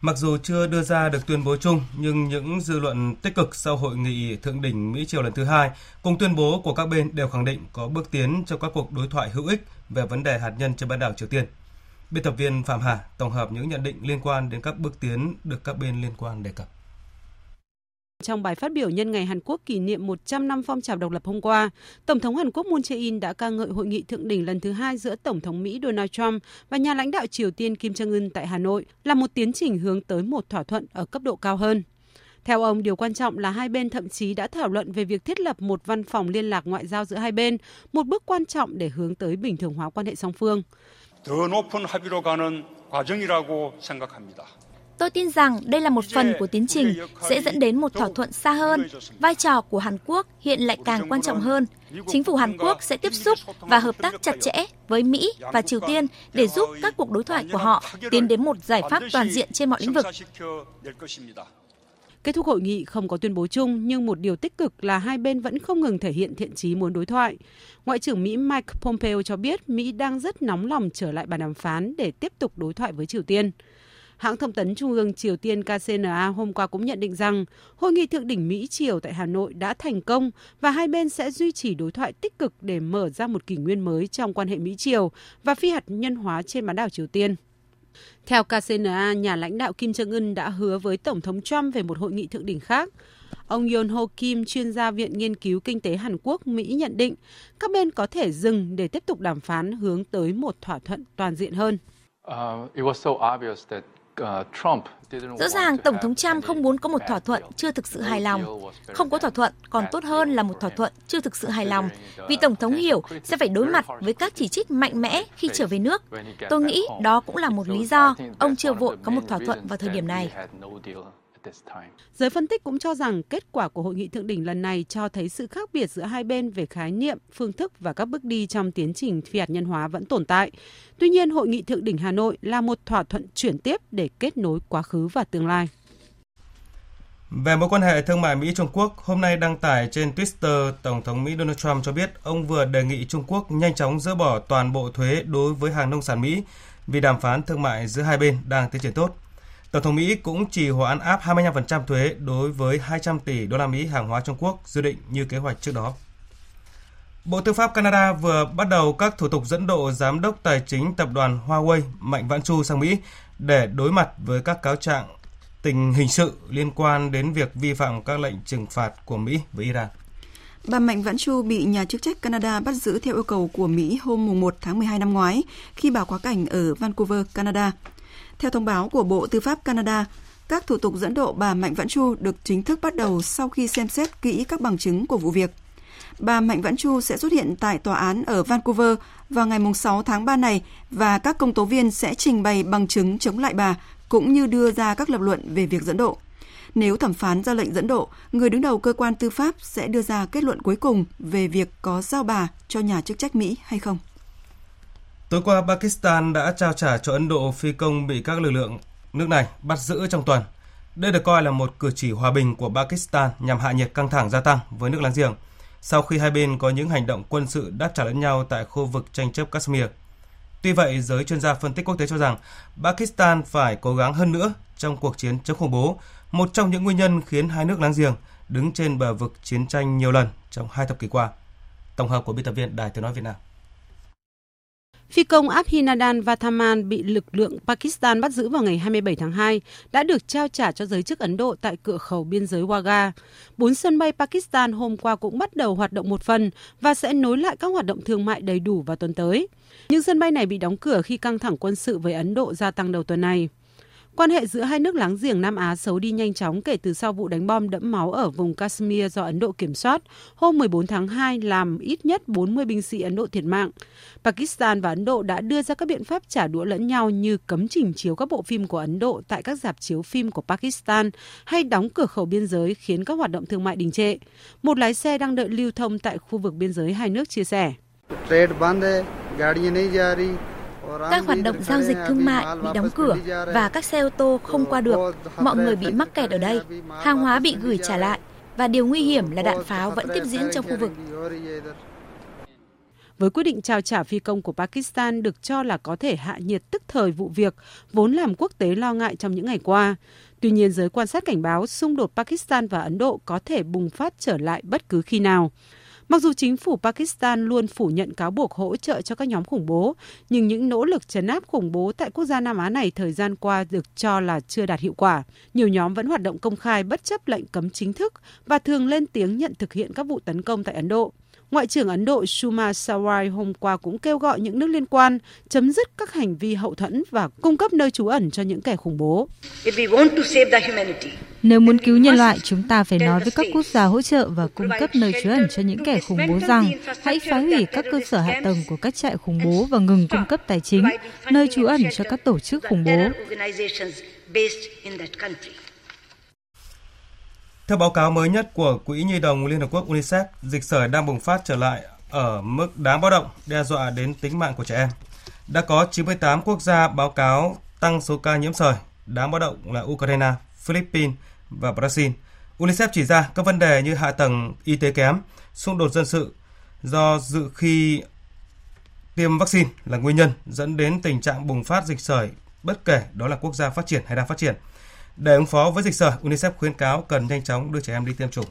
Mặc dù chưa đưa ra được tuyên bố chung, nhưng những dư luận tích cực sau hội nghị thượng đỉnh Mỹ Triều lần thứ hai cùng tuyên bố của các bên đều khẳng định có bước tiến trong các cuộc đối thoại hữu ích về vấn đề hạt nhân trên bán đảo Triều Tiên. Biên tập viên Phạm Hà tổng hợp những nhận định liên quan đến các bước tiến được các bên liên quan đề cập. Trong bài phát biểu nhân ngày Hàn Quốc kỷ niệm 100 năm phong trào độc lập hôm qua, Tổng thống Hàn Quốc Moon Jae-in đã ca ngợi hội nghị thượng đỉnh lần thứ hai giữa Tổng thống Mỹ Donald Trump và nhà lãnh đạo Triều Tiên Kim Jong-un tại Hà Nội là một tiến trình hướng tới một thỏa thuận ở cấp độ cao hơn. Theo ông, điều quan trọng là hai bên thậm chí đã thảo luận về việc thiết lập một văn phòng liên lạc ngoại giao giữa hai bên, một bước quan trọng để hướng tới bình thường hóa quan hệ song phương. 더 높은 합의로 가는 과정이라고 생각합니다. Tôi tin rằng đây là một phần của tiến trình sẽ dẫn đến một thỏa thuận xa hơn. Vai trò của Hàn Quốc hiện lại càng quan trọng hơn. Chính phủ Hàn Quốc sẽ tiếp xúc và hợp tác chặt chẽ với Mỹ và Triều Tiên để giúp các cuộc đối thoại của họ tiến đến một giải pháp toàn diện trên mọi lĩnh vực. Kết thúc hội nghị không có tuyên bố chung, nhưng một điều tích cực là hai bên vẫn không ngừng thể hiện thiện chí muốn đối thoại. Ngoại trưởng Mỹ Mike Pompeo cho biết Mỹ đang rất nóng lòng trở lại bàn đàm phán để tiếp tục đối thoại với Triều Tiên. Hãng thông tấn Trung ương Triều Tiên KCNA hôm qua cũng nhận định rằng hội nghị thượng đỉnh Mỹ Triều tại Hà Nội đã thành công và hai bên sẽ duy trì đối thoại tích cực để mở ra một kỷ nguyên mới trong quan hệ Mỹ Triều và phi hạt nhân hóa trên bán đảo Triều Tiên. Theo KCNA, nhà lãnh đạo Kim Jong Un đã hứa với Tổng thống Trump về một hội nghị thượng đỉnh khác. Ông Yon Ho Kim, chuyên gia Viện Nghiên cứu Kinh tế Hàn Quốc, Mỹ nhận định các bên có thể dừng để tiếp tục đàm phán hướng tới một thỏa thuận toàn diện hơn. Uh, it was so obvious that Rõ ràng Tổng thống Trump không muốn có một thỏa thuận chưa thực sự hài lòng. Không có thỏa thuận còn tốt hơn là một thỏa thuận chưa thực sự hài lòng, vì Tổng thống hiểu sẽ phải đối mặt với các chỉ trích mạnh mẽ khi trở về nước. Tôi nghĩ đó cũng là một lý do ông chưa vội có một thỏa thuận vào thời điểm này. Giới phân tích cũng cho rằng kết quả của hội nghị thượng đỉnh lần này cho thấy sự khác biệt giữa hai bên về khái niệm, phương thức và các bước đi trong tiến trình phi hạt nhân hóa vẫn tồn tại. Tuy nhiên, hội nghị thượng đỉnh Hà Nội là một thỏa thuận chuyển tiếp để kết nối quá khứ và tương lai. Về mối quan hệ thương mại Mỹ-Trung Quốc, hôm nay đăng tải trên Twitter, Tổng thống Mỹ Donald Trump cho biết ông vừa đề nghị Trung Quốc nhanh chóng dỡ bỏ toàn bộ thuế đối với hàng nông sản Mỹ vì đàm phán thương mại giữa hai bên đang tiến triển tốt. Tổng thống Mỹ cũng trì hoãn áp 25% thuế đối với 200 tỷ đô la Mỹ hàng hóa Trung Quốc dự định như kế hoạch trước đó. Bộ Tư pháp Canada vừa bắt đầu các thủ tục dẫn độ giám đốc tài chính tập đoàn Huawei Mạnh Vãn Chu sang Mỹ để đối mặt với các cáo trạng tình hình sự liên quan đến việc vi phạm các lệnh trừng phạt của Mỹ với Iran. Bà Mạnh Vãn Chu bị nhà chức trách Canada bắt giữ theo yêu cầu của Mỹ hôm 1 tháng 12 năm ngoái khi bà quá cảnh ở Vancouver, Canada. Theo thông báo của Bộ Tư pháp Canada, các thủ tục dẫn độ bà Mạnh Vãn Chu được chính thức bắt đầu sau khi xem xét kỹ các bằng chứng của vụ việc. Bà Mạnh Vãn Chu sẽ xuất hiện tại tòa án ở Vancouver vào ngày 6 tháng 3 này và các công tố viên sẽ trình bày bằng chứng chống lại bà cũng như đưa ra các lập luận về việc dẫn độ. Nếu thẩm phán ra lệnh dẫn độ, người đứng đầu cơ quan tư pháp sẽ đưa ra kết luận cuối cùng về việc có giao bà cho nhà chức trách Mỹ hay không. Tối qua, Pakistan đã trao trả cho Ấn Độ phi công bị các lực lượng nước này bắt giữ trong tuần. Đây được coi là một cử chỉ hòa bình của Pakistan nhằm hạ nhiệt căng thẳng gia tăng với nước láng giềng, sau khi hai bên có những hành động quân sự đáp trả lẫn nhau tại khu vực tranh chấp Kashmir. Tuy vậy, giới chuyên gia phân tích quốc tế cho rằng Pakistan phải cố gắng hơn nữa trong cuộc chiến chống khủng bố, một trong những nguyên nhân khiến hai nước láng giềng đứng trên bờ vực chiến tranh nhiều lần trong hai thập kỷ qua. Tổng hợp của biên tập viên Đài Tiếng Nói Việt Nam. Phi công Abhinadan Vathaman bị lực lượng Pakistan bắt giữ vào ngày 27 tháng 2 đã được trao trả cho giới chức Ấn Độ tại cửa khẩu biên giới Wagah. Bốn sân bay Pakistan hôm qua cũng bắt đầu hoạt động một phần và sẽ nối lại các hoạt động thương mại đầy đủ vào tuần tới. Nhưng sân bay này bị đóng cửa khi căng thẳng quân sự với Ấn Độ gia tăng đầu tuần này. Quan hệ giữa hai nước láng giềng Nam Á xấu đi nhanh chóng kể từ sau vụ đánh bom đẫm máu ở vùng Kashmir do Ấn Độ kiểm soát hôm 14 tháng 2 làm ít nhất 40 binh sĩ Ấn Độ thiệt mạng. Pakistan và Ấn Độ đã đưa ra các biện pháp trả đũa lẫn nhau như cấm trình chiếu các bộ phim của Ấn Độ tại các dạp chiếu phim của Pakistan hay đóng cửa khẩu biên giới khiến các hoạt động thương mại đình trệ. Một lái xe đang đợi lưu thông tại khu vực biên giới hai nước chia sẻ. Các hoạt động giao dịch thương mại bị đóng cửa và các xe ô tô không qua được. Mọi người bị mắc kẹt ở đây. Hàng hóa bị gửi trả lại. Và điều nguy hiểm là đạn pháo vẫn tiếp diễn trong khu vực. Với quyết định trao trả phi công của Pakistan được cho là có thể hạ nhiệt tức thời vụ việc, vốn làm quốc tế lo ngại trong những ngày qua. Tuy nhiên, giới quan sát cảnh báo xung đột Pakistan và Ấn Độ có thể bùng phát trở lại bất cứ khi nào. Mặc dù chính phủ Pakistan luôn phủ nhận cáo buộc hỗ trợ cho các nhóm khủng bố, nhưng những nỗ lực chấn áp khủng bố tại quốc gia Nam Á này thời gian qua được cho là chưa đạt hiệu quả. Nhiều nhóm vẫn hoạt động công khai bất chấp lệnh cấm chính thức và thường lên tiếng nhận thực hiện các vụ tấn công tại Ấn Độ. Ngoại trưởng Ấn Độ Suma Sawai hôm qua cũng kêu gọi những nước liên quan chấm dứt các hành vi hậu thuẫn và cung cấp nơi trú ẩn cho những kẻ khủng bố. Nếu muốn cứu nhân loại, chúng ta phải nói với các quốc gia hỗ trợ và cung cấp nơi trú ẩn cho những kẻ khủng bố rằng hãy phá hủy các cơ sở hạ tầng của các trại khủng bố và ngừng cung cấp tài chính, nơi trú ẩn cho các tổ chức khủng bố. Theo báo cáo mới nhất của Quỹ Nhi đồng Liên Hợp Quốc UNICEF, dịch sởi đang bùng phát trở lại ở mức đáng báo động, đe dọa đến tính mạng của trẻ em. Đã có 98 quốc gia báo cáo tăng số ca nhiễm sởi, đáng báo động là Ukraine, Philippines và Brazil. UNICEF chỉ ra các vấn đề như hạ tầng y tế kém, xung đột dân sự do dự khi tiêm vaccine là nguyên nhân dẫn đến tình trạng bùng phát dịch sởi bất kể đó là quốc gia phát triển hay đang phát triển. Để ứng phó với dịch sởi, UNICEF khuyến cáo cần nhanh chóng đưa trẻ em đi tiêm chủng.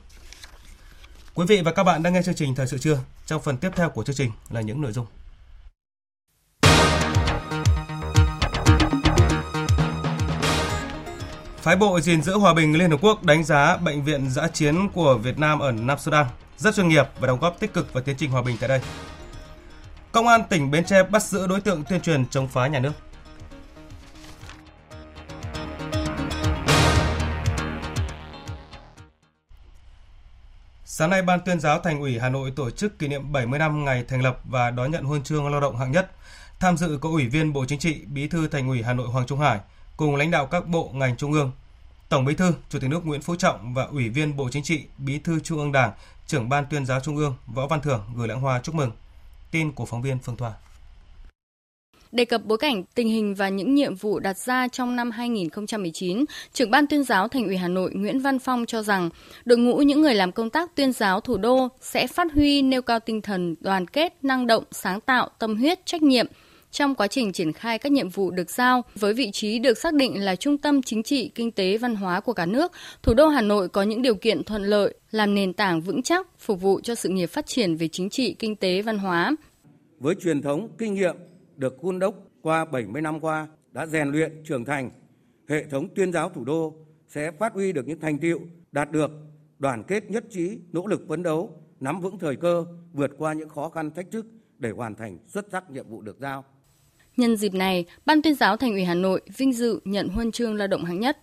Quý vị và các bạn đang nghe chương trình Thời sự trưa. Trong phần tiếp theo của chương trình là những nội dung. Phái bộ gìn giữ hòa bình Liên Hợp Quốc đánh giá bệnh viện giã chiến của Việt Nam ở Nam Sudan rất chuyên nghiệp và đóng góp tích cực vào tiến trình hòa bình tại đây. Công an tỉnh Bến Tre bắt giữ đối tượng tuyên truyền chống phá nhà nước. Sáng nay, Ban tuyên giáo Thành ủy Hà Nội tổ chức kỷ niệm 70 năm ngày thành lập và đón nhận huân chương lao động hạng nhất. Tham dự có Ủy viên Bộ Chính trị, Bí thư Thành ủy Hà Nội Hoàng Trung Hải cùng lãnh đạo các bộ ngành trung ương. Tổng Bí thư, Chủ tịch nước Nguyễn Phú Trọng và Ủy viên Bộ Chính trị, Bí thư Trung ương Đảng, trưởng Ban tuyên giáo Trung ương Võ Văn Thưởng gửi lãng hoa chúc mừng. Tin của phóng viên Phương Thoa. Đề cập bối cảnh, tình hình và những nhiệm vụ đặt ra trong năm 2019, trưởng ban tuyên giáo Thành ủy Hà Nội Nguyễn Văn Phong cho rằng đội ngũ những người làm công tác tuyên giáo thủ đô sẽ phát huy nêu cao tinh thần đoàn kết, năng động, sáng tạo, tâm huyết, trách nhiệm trong quá trình triển khai các nhiệm vụ được giao với vị trí được xác định là trung tâm chính trị, kinh tế, văn hóa của cả nước, thủ đô Hà Nội có những điều kiện thuận lợi làm nền tảng vững chắc phục vụ cho sự nghiệp phát triển về chính trị, kinh tế, văn hóa. Với truyền thống kinh nghiệm được khuôn đốc qua 70 năm qua đã rèn luyện trưởng thành, hệ thống tuyên giáo thủ đô sẽ phát huy được những thành tiệu đạt được, đoàn kết nhất trí, nỗ lực phấn đấu, nắm vững thời cơ, vượt qua những khó khăn thách thức để hoàn thành xuất sắc nhiệm vụ được giao. Nhân dịp này, Ban tuyên giáo Thành ủy Hà Nội vinh dự nhận huân chương lao động hạng nhất.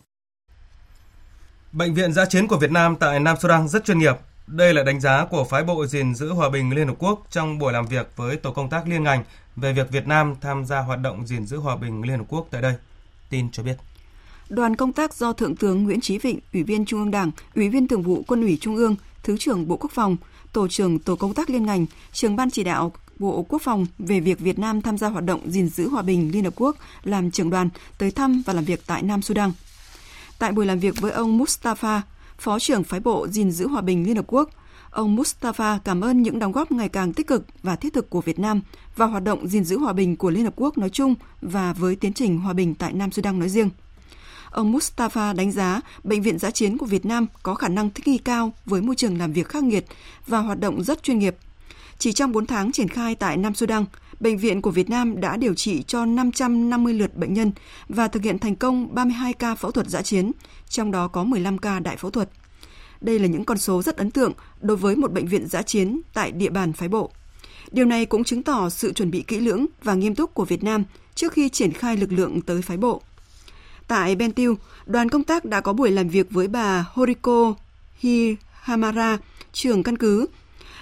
Bệnh viện giã chiến của Việt Nam tại Nam Sudan rất chuyên nghiệp, đây là đánh giá của phái bộ gìn giữ hòa bình Liên Hợp Quốc trong buổi làm việc với tổ công tác liên ngành về việc Việt Nam tham gia hoạt động gìn giữ hòa bình Liên Hợp Quốc tại đây. Tin cho biết. Đoàn công tác do Thượng tướng Nguyễn Chí Vịnh, Ủy viên Trung ương Đảng, Ủy viên Thường vụ Quân ủy Trung ương, Thứ trưởng Bộ Quốc phòng, Tổ trưởng Tổ công tác liên ngành, Trưởng ban chỉ đạo Bộ Quốc phòng về việc Việt Nam tham gia hoạt động gìn giữ hòa bình Liên Hợp Quốc làm trưởng đoàn tới thăm và làm việc tại Nam Sudan. Tại buổi làm việc với ông Mustafa, Phó trưởng phái bộ gìn giữ hòa bình Liên Hợp Quốc, ông Mustafa cảm ơn những đóng góp ngày càng tích cực và thiết thực của Việt Nam vào hoạt động gìn giữ hòa bình của Liên Hợp Quốc nói chung và với tiến trình hòa bình tại Nam Sudan nói riêng. Ông Mustafa đánh giá Bệnh viện giã chiến của Việt Nam có khả năng thích nghi cao với môi trường làm việc khắc nghiệt và hoạt động rất chuyên nghiệp. Chỉ trong 4 tháng triển khai tại Nam Sudan, Bệnh viện của Việt Nam đã điều trị cho 550 lượt bệnh nhân và thực hiện thành công 32 ca phẫu thuật giã chiến, trong đó có 15 ca đại phẫu thuật. Đây là những con số rất ấn tượng đối với một bệnh viện giã chiến tại địa bàn phái bộ. Điều này cũng chứng tỏ sự chuẩn bị kỹ lưỡng và nghiêm túc của Việt Nam trước khi triển khai lực lượng tới phái bộ. Tại Bentiu, đoàn công tác đã có buổi làm việc với bà Horiko Hihamara, trưởng căn cứ,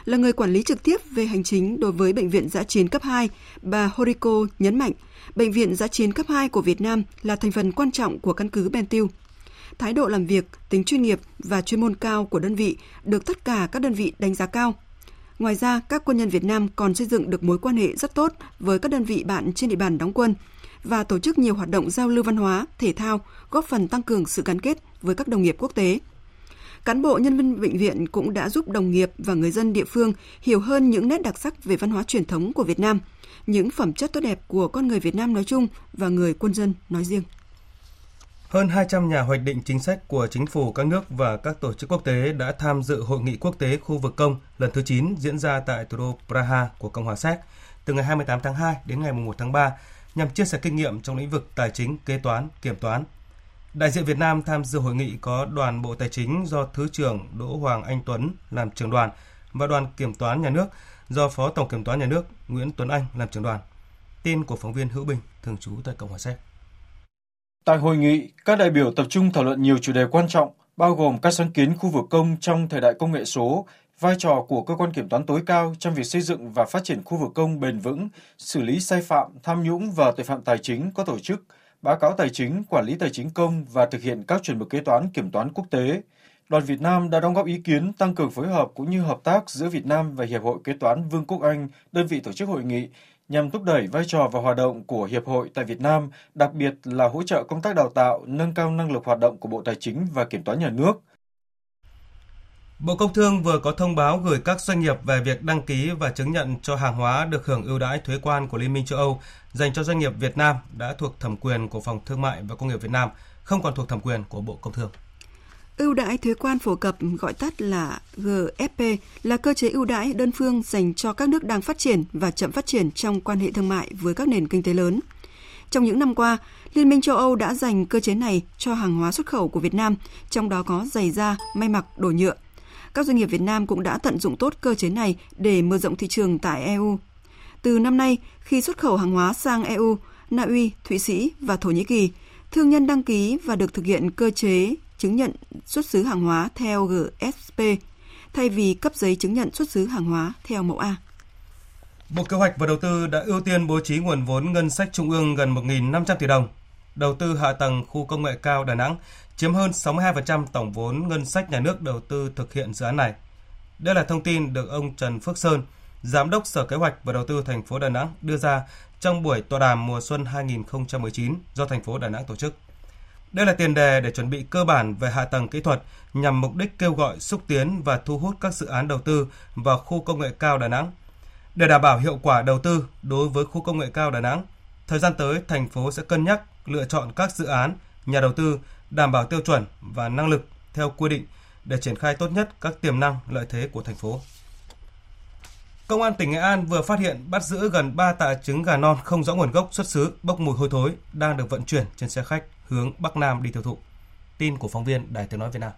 là người quản lý trực tiếp về hành chính đối với Bệnh viện giã chiến cấp 2, bà Horiko nhấn mạnh, Bệnh viện giã chiến cấp 2 của Việt Nam là thành phần quan trọng của căn cứ Bentiu. Thái độ làm việc, tính chuyên nghiệp và chuyên môn cao của đơn vị được tất cả các đơn vị đánh giá cao. Ngoài ra, các quân nhân Việt Nam còn xây dựng được mối quan hệ rất tốt với các đơn vị bạn trên địa bàn đóng quân và tổ chức nhiều hoạt động giao lưu văn hóa, thể thao, góp phần tăng cường sự gắn kết với các đồng nghiệp quốc tế. Cán bộ nhân viên bệnh viện cũng đã giúp đồng nghiệp và người dân địa phương hiểu hơn những nét đặc sắc về văn hóa truyền thống của Việt Nam, những phẩm chất tốt đẹp của con người Việt Nam nói chung và người quân dân nói riêng. Hơn 200 nhà hoạch định chính sách của chính phủ các nước và các tổ chức quốc tế đã tham dự hội nghị quốc tế khu vực công lần thứ 9 diễn ra tại thủ đô Praha của Cộng hòa Séc từ ngày 28 tháng 2 đến ngày 1 tháng 3 nhằm chia sẻ kinh nghiệm trong lĩnh vực tài chính, kế toán, kiểm toán. Đại diện Việt Nam tham dự hội nghị có đoàn Bộ Tài chính do Thứ trưởng Đỗ Hoàng Anh Tuấn làm trưởng đoàn và đoàn Kiểm toán Nhà nước do Phó Tổng Kiểm toán Nhà nước Nguyễn Tuấn Anh làm trưởng đoàn. Tin của phóng viên Hữu Bình, thường trú tại Cộng hòa Séc. Tại hội nghị, các đại biểu tập trung thảo luận nhiều chủ đề quan trọng, bao gồm các sáng kiến khu vực công trong thời đại công nghệ số, vai trò của cơ quan kiểm toán tối cao trong việc xây dựng và phát triển khu vực công bền vững, xử lý sai phạm, tham nhũng và tội phạm tài chính có tổ chức, báo cáo tài chính, quản lý tài chính công và thực hiện các chuẩn mực kế toán kiểm toán quốc tế. Đoàn Việt Nam đã đóng góp ý kiến tăng cường phối hợp cũng như hợp tác giữa Việt Nam và Hiệp hội Kế toán Vương quốc Anh, đơn vị tổ chức hội nghị, nhằm thúc đẩy vai trò và hoạt động của Hiệp hội tại Việt Nam, đặc biệt là hỗ trợ công tác đào tạo, nâng cao năng lực hoạt động của Bộ Tài chính và Kiểm toán Nhà nước. Bộ Công Thương vừa có thông báo gửi các doanh nghiệp về việc đăng ký và chứng nhận cho hàng hóa được hưởng ưu đãi thuế quan của Liên minh châu Âu dành cho doanh nghiệp Việt Nam đã thuộc thẩm quyền của Phòng Thương mại và Công nghiệp Việt Nam, không còn thuộc thẩm quyền của Bộ Công Thương. Ưu đãi thuế quan phổ cập gọi tắt là GFP là cơ chế ưu đãi đơn phương dành cho các nước đang phát triển và chậm phát triển trong quan hệ thương mại với các nền kinh tế lớn. Trong những năm qua, Liên minh châu Âu đã dành cơ chế này cho hàng hóa xuất khẩu của Việt Nam, trong đó có giày da, may mặc, đồ nhựa. Các doanh nghiệp Việt Nam cũng đã tận dụng tốt cơ chế này để mở rộng thị trường tại EU. Từ năm nay, khi xuất khẩu hàng hóa sang EU, Na Uy, Thụy Sĩ và Thổ Nhĩ Kỳ, thương nhân đăng ký và được thực hiện cơ chế chứng nhận xuất xứ hàng hóa theo GSP thay vì cấp giấy chứng nhận xuất xứ hàng hóa theo mẫu A. Bộ Kế hoạch và Đầu tư đã ưu tiên bố trí nguồn vốn ngân sách trung ương gần 1.500 tỷ đồng. Đầu tư hạ tầng khu công nghệ cao Đà Nẵng chiếm hơn 62% tổng vốn ngân sách nhà nước đầu tư thực hiện dự án này. Đây là thông tin được ông Trần Phước Sơn, Giám đốc Sở Kế hoạch và Đầu tư thành phố Đà Nẵng đưa ra trong buổi tọa đàm mùa xuân 2019 do thành phố Đà Nẵng tổ chức. Đây là tiền đề để chuẩn bị cơ bản về hạ tầng kỹ thuật nhằm mục đích kêu gọi xúc tiến và thu hút các dự án đầu tư vào khu công nghệ cao Đà Nẵng. Để đảm bảo hiệu quả đầu tư đối với khu công nghệ cao Đà Nẵng, thời gian tới thành phố sẽ cân nhắc lựa chọn các dự án, nhà đầu tư đảm bảo tiêu chuẩn và năng lực theo quy định để triển khai tốt nhất các tiềm năng lợi thế của thành phố. Công an tỉnh Nghệ An vừa phát hiện bắt giữ gần 3 tạ trứng gà non không rõ nguồn gốc xuất xứ bốc mùi hôi thối đang được vận chuyển trên xe khách hướng Bắc Nam đi tiêu thụ. Tin của phóng viên Đài Tiếng nói Việt Nam.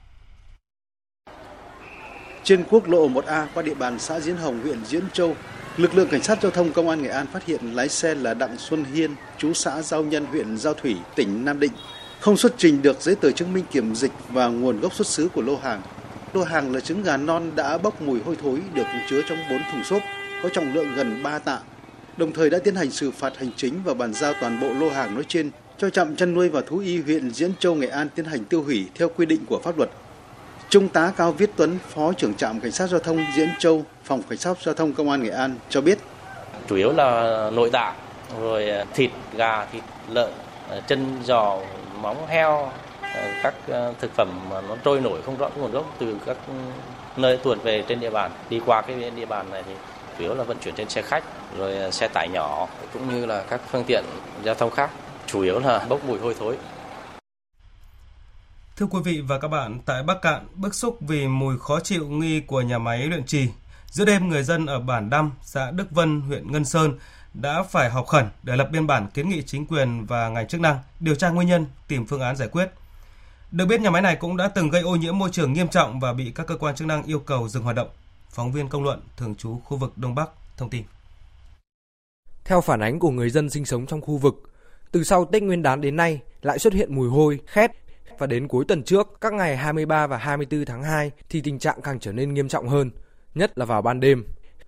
Trên quốc lộ 1A qua địa bàn xã Diễn Hồng, huyện Diễn Châu, lực lượng cảnh sát giao thông công an Nghệ An phát hiện lái xe là Đặng Xuân Hiên, chú xã Giao Nhân, huyện Giao Thủy, tỉnh Nam Định, không xuất trình được giấy tờ chứng minh kiểm dịch và nguồn gốc xuất xứ của lô hàng. Lô hàng là trứng gà non đã bốc mùi hôi thối được chứa trong 4 thùng xốp có trọng lượng gần 3 tạ. Đồng thời đã tiến hành xử phạt hành chính và bàn giao toàn bộ lô hàng nói trên cho trạm chăn nuôi và thú y huyện Diễn Châu Nghệ An tiến hành tiêu hủy theo quy định của pháp luật. Trung tá Cao Viết Tuấn, Phó trưởng trạm Cảnh sát Giao thông Diễn Châu, Phòng Cảnh sát Giao thông Công an Nghệ An cho biết. Chủ yếu là nội tạng, rồi thịt gà, thịt lợn, chân giò, móng heo, ờ, các ờ, thực phẩm mà nó trôi nổi không rõ nguồn gốc từ các nơi tuồn về trên địa bàn. Đi qua cái địa bàn này thì chủ yếu là vận chuyển trên xe khách, rồi ờ, xe tải nhỏ cũng như là các phương tiện giao thông khác chủ yếu là bốc mùi hôi thối. Thưa quý vị và các bạn, tại Bắc Cạn, bức xúc vì mùi khó chịu nghi của nhà máy luyện trì. Giữa đêm, người dân ở bản Đăm, xã Đức Vân, huyện Ngân Sơn đã phải họp khẩn để lập biên bản kiến nghị chính quyền và ngành chức năng điều tra nguyên nhân, tìm phương án giải quyết. Được biết nhà máy này cũng đã từng gây ô nhiễm môi trường nghiêm trọng và bị các cơ quan chức năng yêu cầu dừng hoạt động. Phóng viên công luận thường trú khu vực Đông Bắc thông tin. Theo phản ánh của người dân sinh sống trong khu vực, từ sau Tết Nguyên đán đến nay lại xuất hiện mùi hôi, khét và đến cuối tuần trước, các ngày 23 và 24 tháng 2 thì tình trạng càng trở nên nghiêm trọng hơn, nhất là vào ban đêm.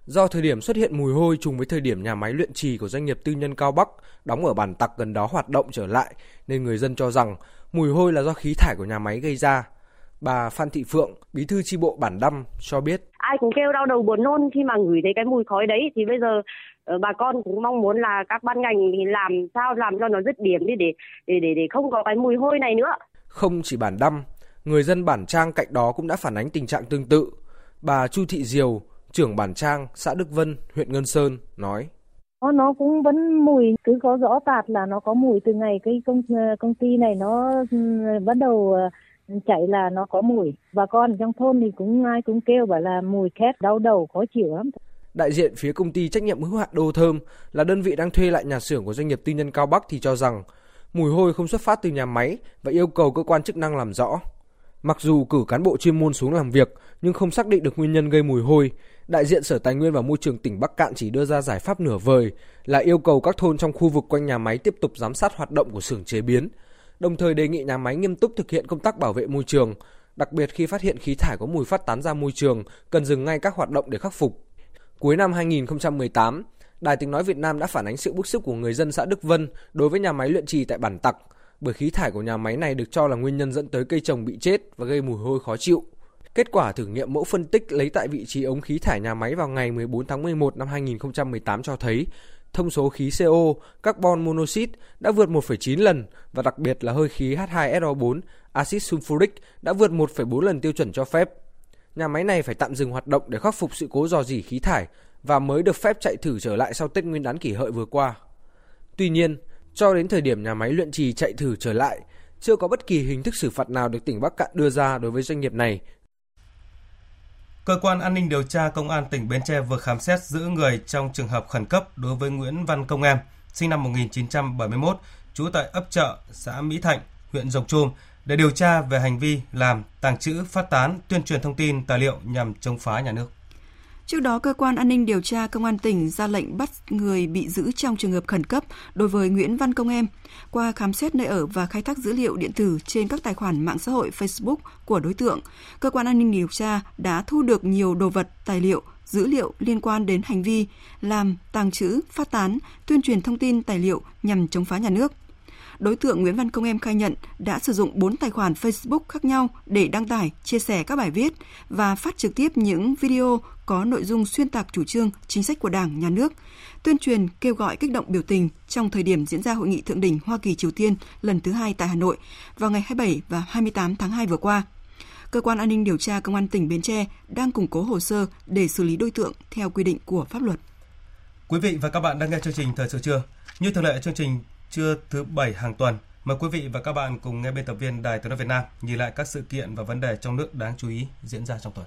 Do thời điểm xuất hiện mùi hôi trùng với thời điểm nhà máy luyện trì của doanh nghiệp tư nhân Cao Bắc đóng ở bản Tặc gần đó hoạt động trở lại nên người dân cho rằng mùi hôi là do khí thải của nhà máy gây ra. Bà Phan Thị Phượng, bí thư chi bộ bản Đăm cho biết. Ai cũng kêu đau đầu buồn nôn khi mà ngửi thấy cái mùi khói đấy thì bây giờ ờ, bà con cũng mong muốn là các ban ngành thì làm sao làm cho nó dứt điểm đi để để để để không có cái mùi hôi này nữa. Không chỉ bản Đăm, người dân bản Trang cạnh đó cũng đã phản ánh tình trạng tương tự. Bà Chu Thị Diều, trưởng bản Trang, xã Đức Vân, huyện Ngân Sơn nói. Nó cũng vẫn mùi cứ có rõ tạt là nó có mùi từ ngày cái công công ty này nó ừ, bắt đầu ờ, chạy là nó có mùi. Và con trong thôn thì cũng ai cũng kêu bảo là mùi khét đau đầu khó chịu lắm. Đại diện phía công ty trách nhiệm hữu hạn Đô Thơm là đơn vị đang thuê lại nhà xưởng của doanh nghiệp tư nhân Cao Bắc thì cho rằng mùi hôi không xuất phát từ nhà máy và yêu cầu cơ quan chức năng làm rõ. Mặc dù cử cán bộ chuyên môn xuống làm việc nhưng không xác định được nguyên nhân gây mùi hôi, đại diện Sở Tài nguyên và Môi trường tỉnh Bắc Cạn chỉ đưa ra giải pháp nửa vời là yêu cầu các thôn trong khu vực quanh nhà máy tiếp tục giám sát hoạt động của xưởng chế biến, đồng thời đề nghị nhà máy nghiêm túc thực hiện công tác bảo vệ môi trường, đặc biệt khi phát hiện khí thải có mùi phát tán ra môi trường, cần dừng ngay các hoạt động để khắc phục. Cuối năm 2018, Đài Tiếng Nói Việt Nam đã phản ánh sự bức xúc của người dân xã Đức Vân đối với nhà máy luyện trì tại Bản Tặc, bởi khí thải của nhà máy này được cho là nguyên nhân dẫn tới cây trồng bị chết và gây mùi hôi khó chịu. Kết quả thử nghiệm mẫu phân tích lấy tại vị trí ống khí thải nhà máy vào ngày 14 tháng 11 năm 2018 cho thấy thông số khí CO, carbon monoxide đã vượt 1,9 lần và đặc biệt là hơi khí H2SO4, axit sulfuric đã vượt 1,4 lần tiêu chuẩn cho phép. Nhà máy này phải tạm dừng hoạt động để khắc phục sự cố dò dỉ khí thải và mới được phép chạy thử trở lại sau Tết Nguyên đán kỷ hợi vừa qua. Tuy nhiên, cho đến thời điểm nhà máy luyện trì chạy thử trở lại, chưa có bất kỳ hình thức xử phạt nào được tỉnh Bắc Cạn đưa ra đối với doanh nghiệp này Cơ quan an ninh điều tra Công an tỉnh Bến Tre vừa khám xét giữ người trong trường hợp khẩn cấp đối với Nguyễn Văn Công Em, sinh năm 1971, trú tại ấp chợ, xã Mỹ Thạnh, huyện Rồng Trôm, để điều tra về hành vi làm, tàng trữ, phát tán, tuyên truyền thông tin, tài liệu nhằm chống phá nhà nước. Trước đó, cơ quan an ninh điều tra công an tỉnh ra lệnh bắt người bị giữ trong trường hợp khẩn cấp đối với Nguyễn Văn Công Em. Qua khám xét nơi ở và khai thác dữ liệu điện tử trên các tài khoản mạng xã hội Facebook của đối tượng, cơ quan an ninh điều tra đã thu được nhiều đồ vật, tài liệu, dữ liệu liên quan đến hành vi làm, tàng trữ, phát tán, tuyên truyền thông tin tài liệu nhằm chống phá nhà nước đối tượng Nguyễn Văn Công Em khai nhận đã sử dụng 4 tài khoản Facebook khác nhau để đăng tải, chia sẻ các bài viết và phát trực tiếp những video có nội dung xuyên tạc chủ trương, chính sách của Đảng, Nhà nước, tuyên truyền kêu gọi kích động biểu tình trong thời điểm diễn ra hội nghị thượng đỉnh Hoa Kỳ Triều Tiên lần thứ hai tại Hà Nội vào ngày 27 và 28 tháng 2 vừa qua. Cơ quan an ninh điều tra Công an tỉnh Bến Tre đang củng cố hồ sơ để xử lý đối tượng theo quy định của pháp luật. Quý vị và các bạn đang nghe chương trình Thời sự trưa. Như thường lệ, chương trình trưa thứ bảy hàng tuần. Mời quý vị và các bạn cùng nghe biên tập viên Đài Tiếng nói Việt Nam nhìn lại các sự kiện và vấn đề trong nước đáng chú ý diễn ra trong tuần.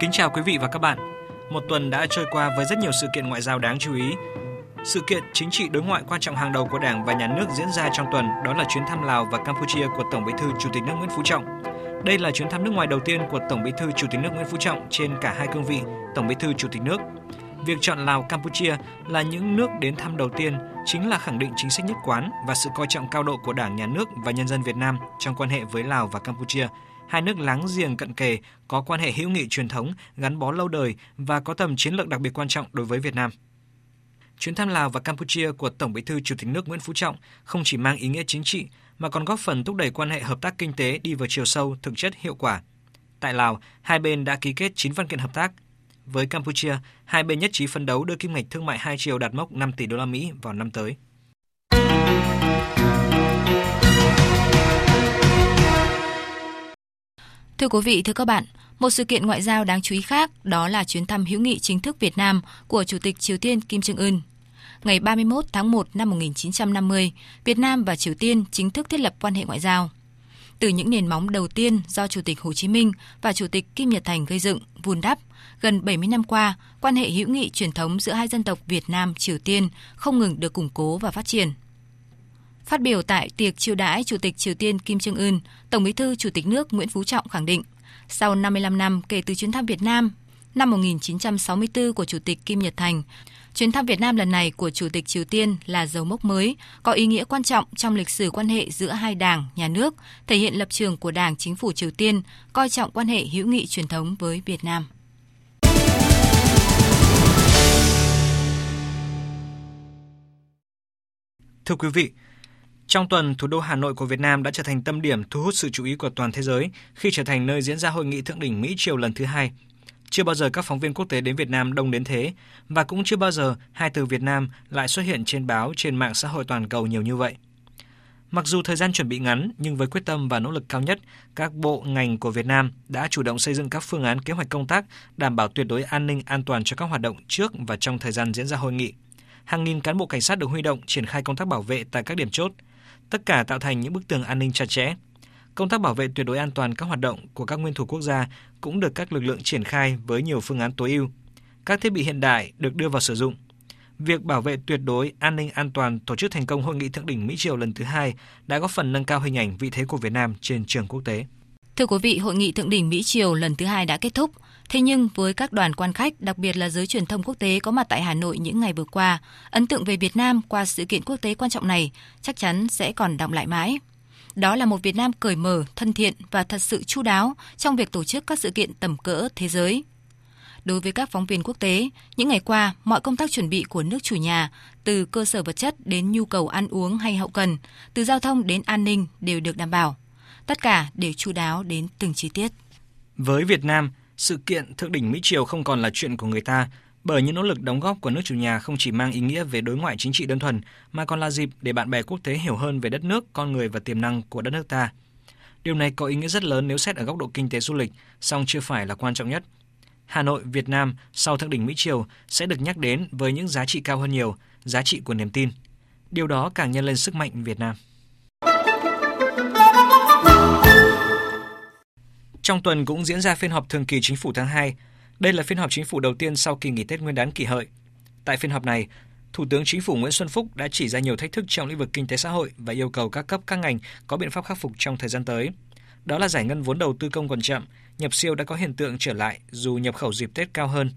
Kính chào quý vị và các bạn. Một tuần đã trôi qua với rất nhiều sự kiện ngoại giao đáng chú ý. Sự kiện chính trị đối ngoại quan trọng hàng đầu của Đảng và Nhà nước diễn ra trong tuần đó là chuyến thăm Lào và Campuchia của Tổng Bí thư Chủ tịch nước Nguyễn Phú Trọng. Đây là chuyến thăm nước ngoài đầu tiên của Tổng Bí thư Chủ tịch nước Nguyễn Phú Trọng trên cả hai cương vị Tổng Bí thư Chủ tịch nước. Việc chọn Lào, Campuchia là những nước đến thăm đầu tiên chính là khẳng định chính sách nhất quán và sự coi trọng cao độ của Đảng, Nhà nước và nhân dân Việt Nam trong quan hệ với Lào và Campuchia, hai nước láng giềng cận kề, có quan hệ hữu nghị truyền thống, gắn bó lâu đời và có tầm chiến lược đặc biệt quan trọng đối với Việt Nam. Chuyến thăm Lào và Campuchia của Tổng Bí thư Chủ tịch nước Nguyễn Phú Trọng không chỉ mang ý nghĩa chính trị mà còn góp phần thúc đẩy quan hệ hợp tác kinh tế đi vào chiều sâu, thực chất hiệu quả. Tại Lào, hai bên đã ký kết 9 văn kiện hợp tác. Với Campuchia, hai bên nhất trí phấn đấu đưa kim ngạch thương mại hai chiều đạt mốc 5 tỷ đô la Mỹ vào năm tới. Thưa quý vị, thưa các bạn, một sự kiện ngoại giao đáng chú ý khác đó là chuyến thăm hữu nghị chính thức Việt Nam của Chủ tịch Triều Tiên Kim Jong Un ngày 31 tháng 1 năm 1950, Việt Nam và Triều Tiên chính thức thiết lập quan hệ ngoại giao. Từ những nền móng đầu tiên do Chủ tịch Hồ Chí Minh và Chủ tịch Kim Nhật Thành gây dựng, vun đắp, gần 70 năm qua, quan hệ hữu nghị truyền thống giữa hai dân tộc Việt Nam Triều Tiên không ngừng được củng cố và phát triển. Phát biểu tại tiệc chiêu đãi Chủ tịch Triều Tiên Kim Jong Un, Tổng Bí thư Chủ tịch nước Nguyễn Phú Trọng khẳng định, sau 55 năm kể từ chuyến thăm Việt Nam năm 1964 của Chủ tịch Kim Nhật Thành, chuyến thăm Việt Nam lần này của Chủ tịch Triều Tiên là dấu mốc mới, có ý nghĩa quan trọng trong lịch sử quan hệ giữa hai đảng, nhà nước, thể hiện lập trường của Đảng Chính phủ Triều Tiên, coi trọng quan hệ hữu nghị truyền thống với Việt Nam. Thưa quý vị, trong tuần, thủ đô Hà Nội của Việt Nam đã trở thành tâm điểm thu hút sự chú ý của toàn thế giới khi trở thành nơi diễn ra hội nghị thượng đỉnh Mỹ Triều lần thứ hai. Chưa bao giờ các phóng viên quốc tế đến Việt Nam đông đến thế và cũng chưa bao giờ hai từ Việt Nam lại xuất hiện trên báo trên mạng xã hội toàn cầu nhiều như vậy. Mặc dù thời gian chuẩn bị ngắn, nhưng với quyết tâm và nỗ lực cao nhất, các bộ ngành của Việt Nam đã chủ động xây dựng các phương án kế hoạch công tác đảm bảo tuyệt đối an ninh an toàn cho các hoạt động trước và trong thời gian diễn ra hội nghị. Hàng nghìn cán bộ cảnh sát được huy động triển khai công tác bảo vệ tại các điểm chốt, tất cả tạo thành những bức tường an ninh chặt chẽ. Công tác bảo vệ tuyệt đối an toàn các hoạt động của các nguyên thủ quốc gia cũng được các lực lượng triển khai với nhiều phương án tối ưu. Các thiết bị hiện đại được đưa vào sử dụng. Việc bảo vệ tuyệt đối an ninh an toàn tổ chức thành công hội nghị thượng đỉnh Mỹ Triều lần thứ hai đã góp phần nâng cao hình ảnh vị thế của Việt Nam trên trường quốc tế. Thưa quý vị, hội nghị thượng đỉnh Mỹ Triều lần thứ hai đã kết thúc. Thế nhưng với các đoàn quan khách, đặc biệt là giới truyền thông quốc tế có mặt tại Hà Nội những ngày vừa qua, ấn tượng về Việt Nam qua sự kiện quốc tế quan trọng này chắc chắn sẽ còn đọng lại mãi. Đó là một Việt Nam cởi mở, thân thiện và thật sự chu đáo trong việc tổ chức các sự kiện tầm cỡ thế giới. Đối với các phóng viên quốc tế, những ngày qua, mọi công tác chuẩn bị của nước chủ nhà, từ cơ sở vật chất đến nhu cầu ăn uống hay hậu cần, từ giao thông đến an ninh đều được đảm bảo. Tất cả đều chu đáo đến từng chi tiết. Với Việt Nam, sự kiện thượng đỉnh Mỹ Triều không còn là chuyện của người ta, bởi những nỗ lực đóng góp của nước chủ nhà không chỉ mang ý nghĩa về đối ngoại chính trị đơn thuần, mà còn là dịp để bạn bè quốc tế hiểu hơn về đất nước, con người và tiềm năng của đất nước ta. Điều này có ý nghĩa rất lớn nếu xét ở góc độ kinh tế du lịch, song chưa phải là quan trọng nhất. Hà Nội, Việt Nam sau thượng đỉnh Mỹ Triều sẽ được nhắc đến với những giá trị cao hơn nhiều, giá trị của niềm tin. Điều đó càng nhân lên sức mạnh Việt Nam. Trong tuần cũng diễn ra phiên họp thường kỳ chính phủ tháng 2. Đây là phiên họp chính phủ đầu tiên sau kỳ nghỉ Tết Nguyên đán kỷ hợi. Tại phiên họp này, Thủ tướng Chính phủ Nguyễn Xuân Phúc đã chỉ ra nhiều thách thức trong lĩnh vực kinh tế xã hội và yêu cầu các cấp các ngành có biện pháp khắc phục trong thời gian tới. Đó là giải ngân vốn đầu tư công còn chậm, nhập siêu đã có hiện tượng trở lại dù nhập khẩu dịp Tết cao hơn.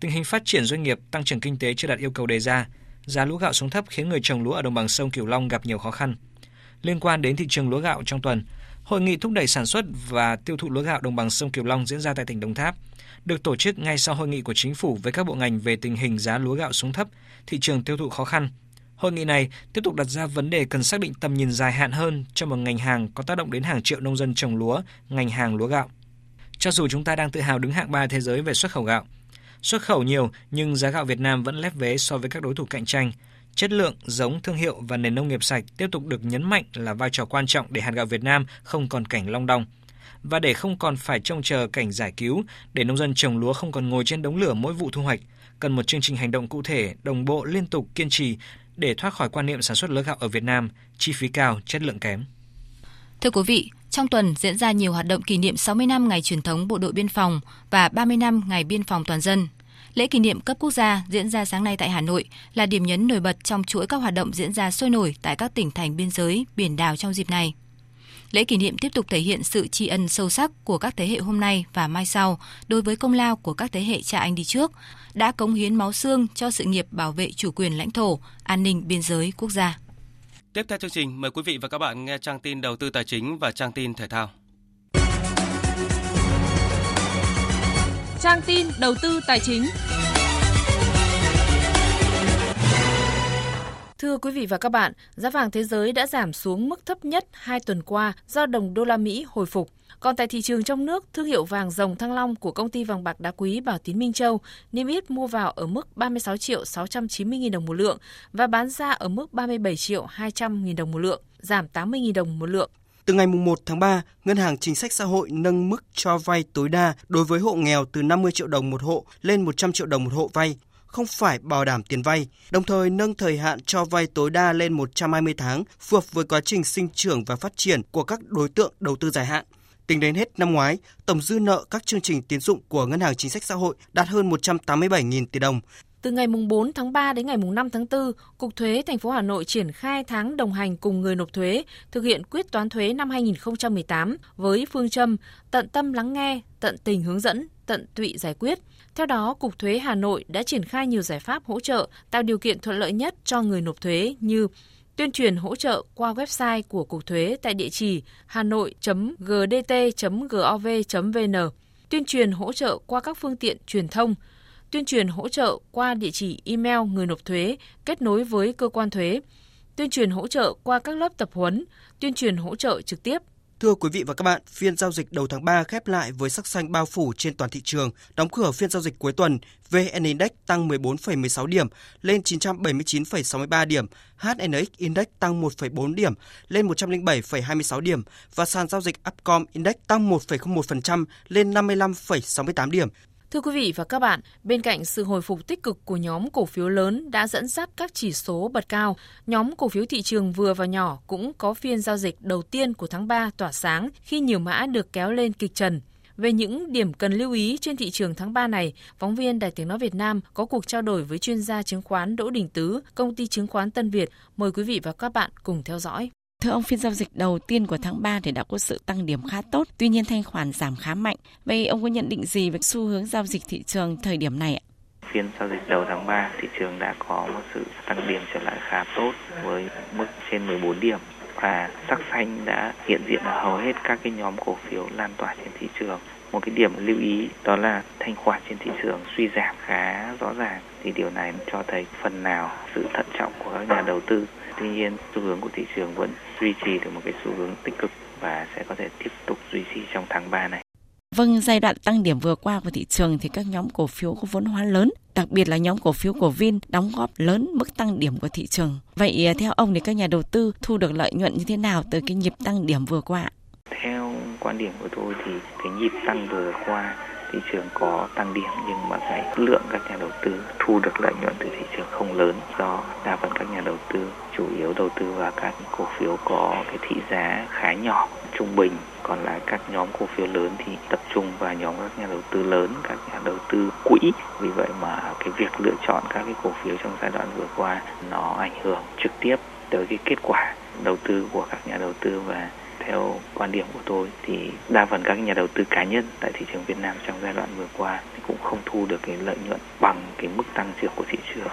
Tình hình phát triển doanh nghiệp, tăng trưởng kinh tế chưa đạt yêu cầu đề ra. Giá lúa gạo xuống thấp khiến người trồng lúa ở đồng bằng sông Cửu Long gặp nhiều khó khăn. Liên quan đến thị trường lúa gạo trong tuần, Hội nghị thúc đẩy sản xuất và tiêu thụ lúa gạo đồng bằng sông Kiều Long diễn ra tại tỉnh Đồng Tháp, được tổ chức ngay sau hội nghị của chính phủ với các bộ ngành về tình hình giá lúa gạo xuống thấp, thị trường tiêu thụ khó khăn. Hội nghị này tiếp tục đặt ra vấn đề cần xác định tầm nhìn dài hạn hơn cho một ngành hàng có tác động đến hàng triệu nông dân trồng lúa, ngành hàng lúa gạo. Cho dù chúng ta đang tự hào đứng hạng 3 thế giới về xuất khẩu gạo, xuất khẩu nhiều nhưng giá gạo Việt Nam vẫn lép vế so với các đối thủ cạnh tranh. Chất lượng, giống, thương hiệu và nền nông nghiệp sạch tiếp tục được nhấn mạnh là vai trò quan trọng để hạt gạo Việt Nam không còn cảnh long đong và để không còn phải trông chờ cảnh giải cứu, để nông dân trồng lúa không còn ngồi trên đống lửa mỗi vụ thu hoạch, cần một chương trình hành động cụ thể, đồng bộ, liên tục, kiên trì để thoát khỏi quan niệm sản xuất lúa gạo ở Việt Nam chi phí cao, chất lượng kém. Thưa quý vị, trong tuần diễn ra nhiều hoạt động kỷ niệm 60 năm ngày truyền thống Bộ đội Biên phòng và 30 năm ngày biên phòng toàn dân. Lễ kỷ niệm cấp quốc gia diễn ra sáng nay tại Hà Nội là điểm nhấn nổi bật trong chuỗi các hoạt động diễn ra sôi nổi tại các tỉnh thành biên giới, biển đảo trong dịp này. Lễ kỷ niệm tiếp tục thể hiện sự tri ân sâu sắc của các thế hệ hôm nay và mai sau đối với công lao của các thế hệ cha anh đi trước, đã cống hiến máu xương cho sự nghiệp bảo vệ chủ quyền lãnh thổ, an ninh biên giới quốc gia. Tiếp theo chương trình, mời quý vị và các bạn nghe trang tin đầu tư tài chính và trang tin thể thao. Trang tin đầu tư tài chính. Thưa quý vị và các bạn, giá vàng thế giới đã giảm xuống mức thấp nhất 2 tuần qua do đồng đô la Mỹ hồi phục. Còn tại thị trường trong nước, thương hiệu vàng rồng Thăng Long của công ty vàng bạc đá quý Bảo Tín Minh Châu niêm yết mua vào ở mức 36 triệu 690 000 đồng một lượng và bán ra ở mức 37 triệu 200 000 đồng một lượng, giảm 80 000 đồng một lượng. Từ ngày 1 tháng 3, Ngân hàng Chính sách Xã hội nâng mức cho vay tối đa đối với hộ nghèo từ 50 triệu đồng một hộ lên 100 triệu đồng một hộ vay không phải bảo đảm tiền vay, đồng thời nâng thời hạn cho vay tối đa lên 120 tháng, phù hợp với quá trình sinh trưởng và phát triển của các đối tượng đầu tư dài hạn. Tính đến hết năm ngoái, tổng dư nợ các chương trình tiến dụng của Ngân hàng Chính sách Xã hội đạt hơn 187.000 tỷ đồng. Từ ngày 4 tháng 3 đến ngày 5 tháng 4, Cục Thuế thành phố Hà Nội triển khai tháng đồng hành cùng người nộp thuế thực hiện quyết toán thuế năm 2018 với phương châm tận tâm lắng nghe, tận tình hướng dẫn, tận tụy giải quyết – theo đó, Cục Thuế Hà Nội đã triển khai nhiều giải pháp hỗ trợ tạo điều kiện thuận lợi nhất cho người nộp thuế như tuyên truyền hỗ trợ qua website của Cục Thuế tại địa chỉ hanoi.gdt.gov.vn, tuyên truyền hỗ trợ qua các phương tiện truyền thông, tuyên truyền hỗ trợ qua địa chỉ email người nộp thuế kết nối với cơ quan thuế, tuyên truyền hỗ trợ qua các lớp tập huấn, tuyên truyền hỗ trợ trực tiếp Thưa quý vị và các bạn, phiên giao dịch đầu tháng 3 khép lại với sắc xanh bao phủ trên toàn thị trường. Đóng cửa phiên giao dịch cuối tuần, VN Index tăng 14,16 điểm lên 979,63 điểm, HNX Index tăng 1,4 điểm lên 107,26 điểm và sàn giao dịch Upcom Index tăng 1,01% lên 55,68 điểm. Thưa quý vị và các bạn, bên cạnh sự hồi phục tích cực của nhóm cổ phiếu lớn đã dẫn dắt các chỉ số bật cao, nhóm cổ phiếu thị trường vừa và nhỏ cũng có phiên giao dịch đầu tiên của tháng 3 tỏa sáng khi nhiều mã được kéo lên kịch trần. Về những điểm cần lưu ý trên thị trường tháng 3 này, phóng viên Đài Tiếng Nói Việt Nam có cuộc trao đổi với chuyên gia chứng khoán Đỗ Đình Tứ, công ty chứng khoán Tân Việt. Mời quý vị và các bạn cùng theo dõi. Thưa ông, phiên giao dịch đầu tiên của tháng 3 thì đã có sự tăng điểm khá tốt, tuy nhiên thanh khoản giảm khá mạnh. Vậy ông có nhận định gì về xu hướng giao dịch thị trường thời điểm này ạ? Phiên giao dịch đầu tháng 3, thị trường đã có một sự tăng điểm trở lại khá tốt với mức trên 14 điểm và sắc xanh đã hiện diện ở hầu hết các cái nhóm cổ phiếu lan tỏa trên thị trường. Một cái điểm lưu ý đó là thanh khoản trên thị trường suy giảm khá rõ ràng thì điều này cho thấy phần nào sự thận trọng của các nhà đầu tư Tuy nhiên, xu hướng của thị trường vẫn duy trì được một cái xu hướng tích cực và sẽ có thể tiếp tục duy trì trong tháng 3 này. Vâng, giai đoạn tăng điểm vừa qua của thị trường thì các nhóm cổ phiếu có vốn hóa lớn, đặc biệt là nhóm cổ phiếu của Vin đóng góp lớn mức tăng điểm của thị trường. Vậy à, theo ông thì các nhà đầu tư thu được lợi nhuận như thế nào từ cái nhịp tăng điểm vừa qua? Theo quan điểm của tôi thì cái nhịp tăng vừa qua thị trường có tăng điểm nhưng mà cái lượng các nhà đầu tư thu được lợi nhuận từ thị trường không lớn. Do đa phần các nhà đầu tư, chủ yếu đầu tư vào các cổ phiếu có cái thị giá khá nhỏ, trung bình. Còn lại các nhóm cổ phiếu lớn thì tập trung vào nhóm các nhà đầu tư lớn, các nhà đầu tư quỹ. Vì vậy mà cái việc lựa chọn các cái cổ phiếu trong giai đoạn vừa qua nó ảnh hưởng trực tiếp tới cái kết quả đầu tư của các nhà đầu tư và theo quan điểm của tôi thì đa phần các nhà đầu tư cá nhân tại thị trường Việt Nam trong giai đoạn vừa qua cũng không thu được cái lợi nhuận bằng cái mức tăng trưởng của thị trường.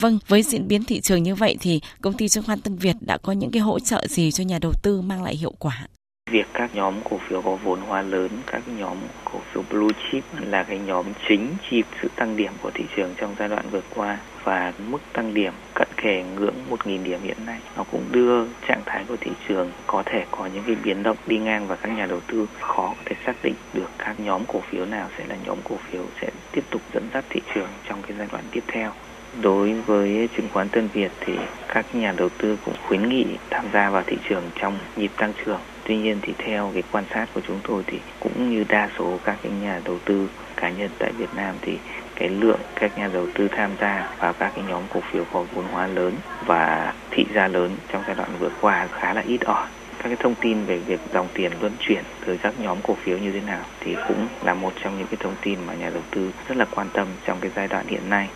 Vâng, với diễn biến thị trường như vậy thì công ty chứng khoán Tân Việt đã có những cái hỗ trợ gì cho nhà đầu tư mang lại hiệu quả? Việc các nhóm cổ phiếu có vốn hóa lớn, các nhóm cổ phiếu blue chip là cái nhóm chính chịu sự tăng điểm của thị trường trong giai đoạn vừa qua và mức tăng điểm cận kề ngưỡng 1.000 điểm hiện nay nó cũng đưa trạng thái của thị trường có thể có những cái biến động đi ngang và các nhà đầu tư khó có thể xác định được các nhóm cổ phiếu nào sẽ là nhóm cổ phiếu sẽ tiếp tục dẫn dắt thị trường trong cái giai đoạn tiếp theo đối với chứng khoán Tân Việt thì các nhà đầu tư cũng khuyến nghị tham gia vào thị trường trong nhịp tăng trưởng. Tuy nhiên thì theo cái quan sát của chúng tôi thì cũng như đa số các cái nhà đầu tư cá nhân tại Việt Nam thì cái lượng các nhà đầu tư tham gia vào các cái nhóm cổ phiếu có vốn hóa lớn và thị giá lớn trong giai đoạn vừa qua khá là ít ỏi. Các cái thông tin về việc dòng tiền luân chuyển từ các nhóm cổ phiếu như thế nào thì cũng là một trong những cái thông tin mà nhà đầu tư rất là quan tâm trong cái giai đoạn hiện nay.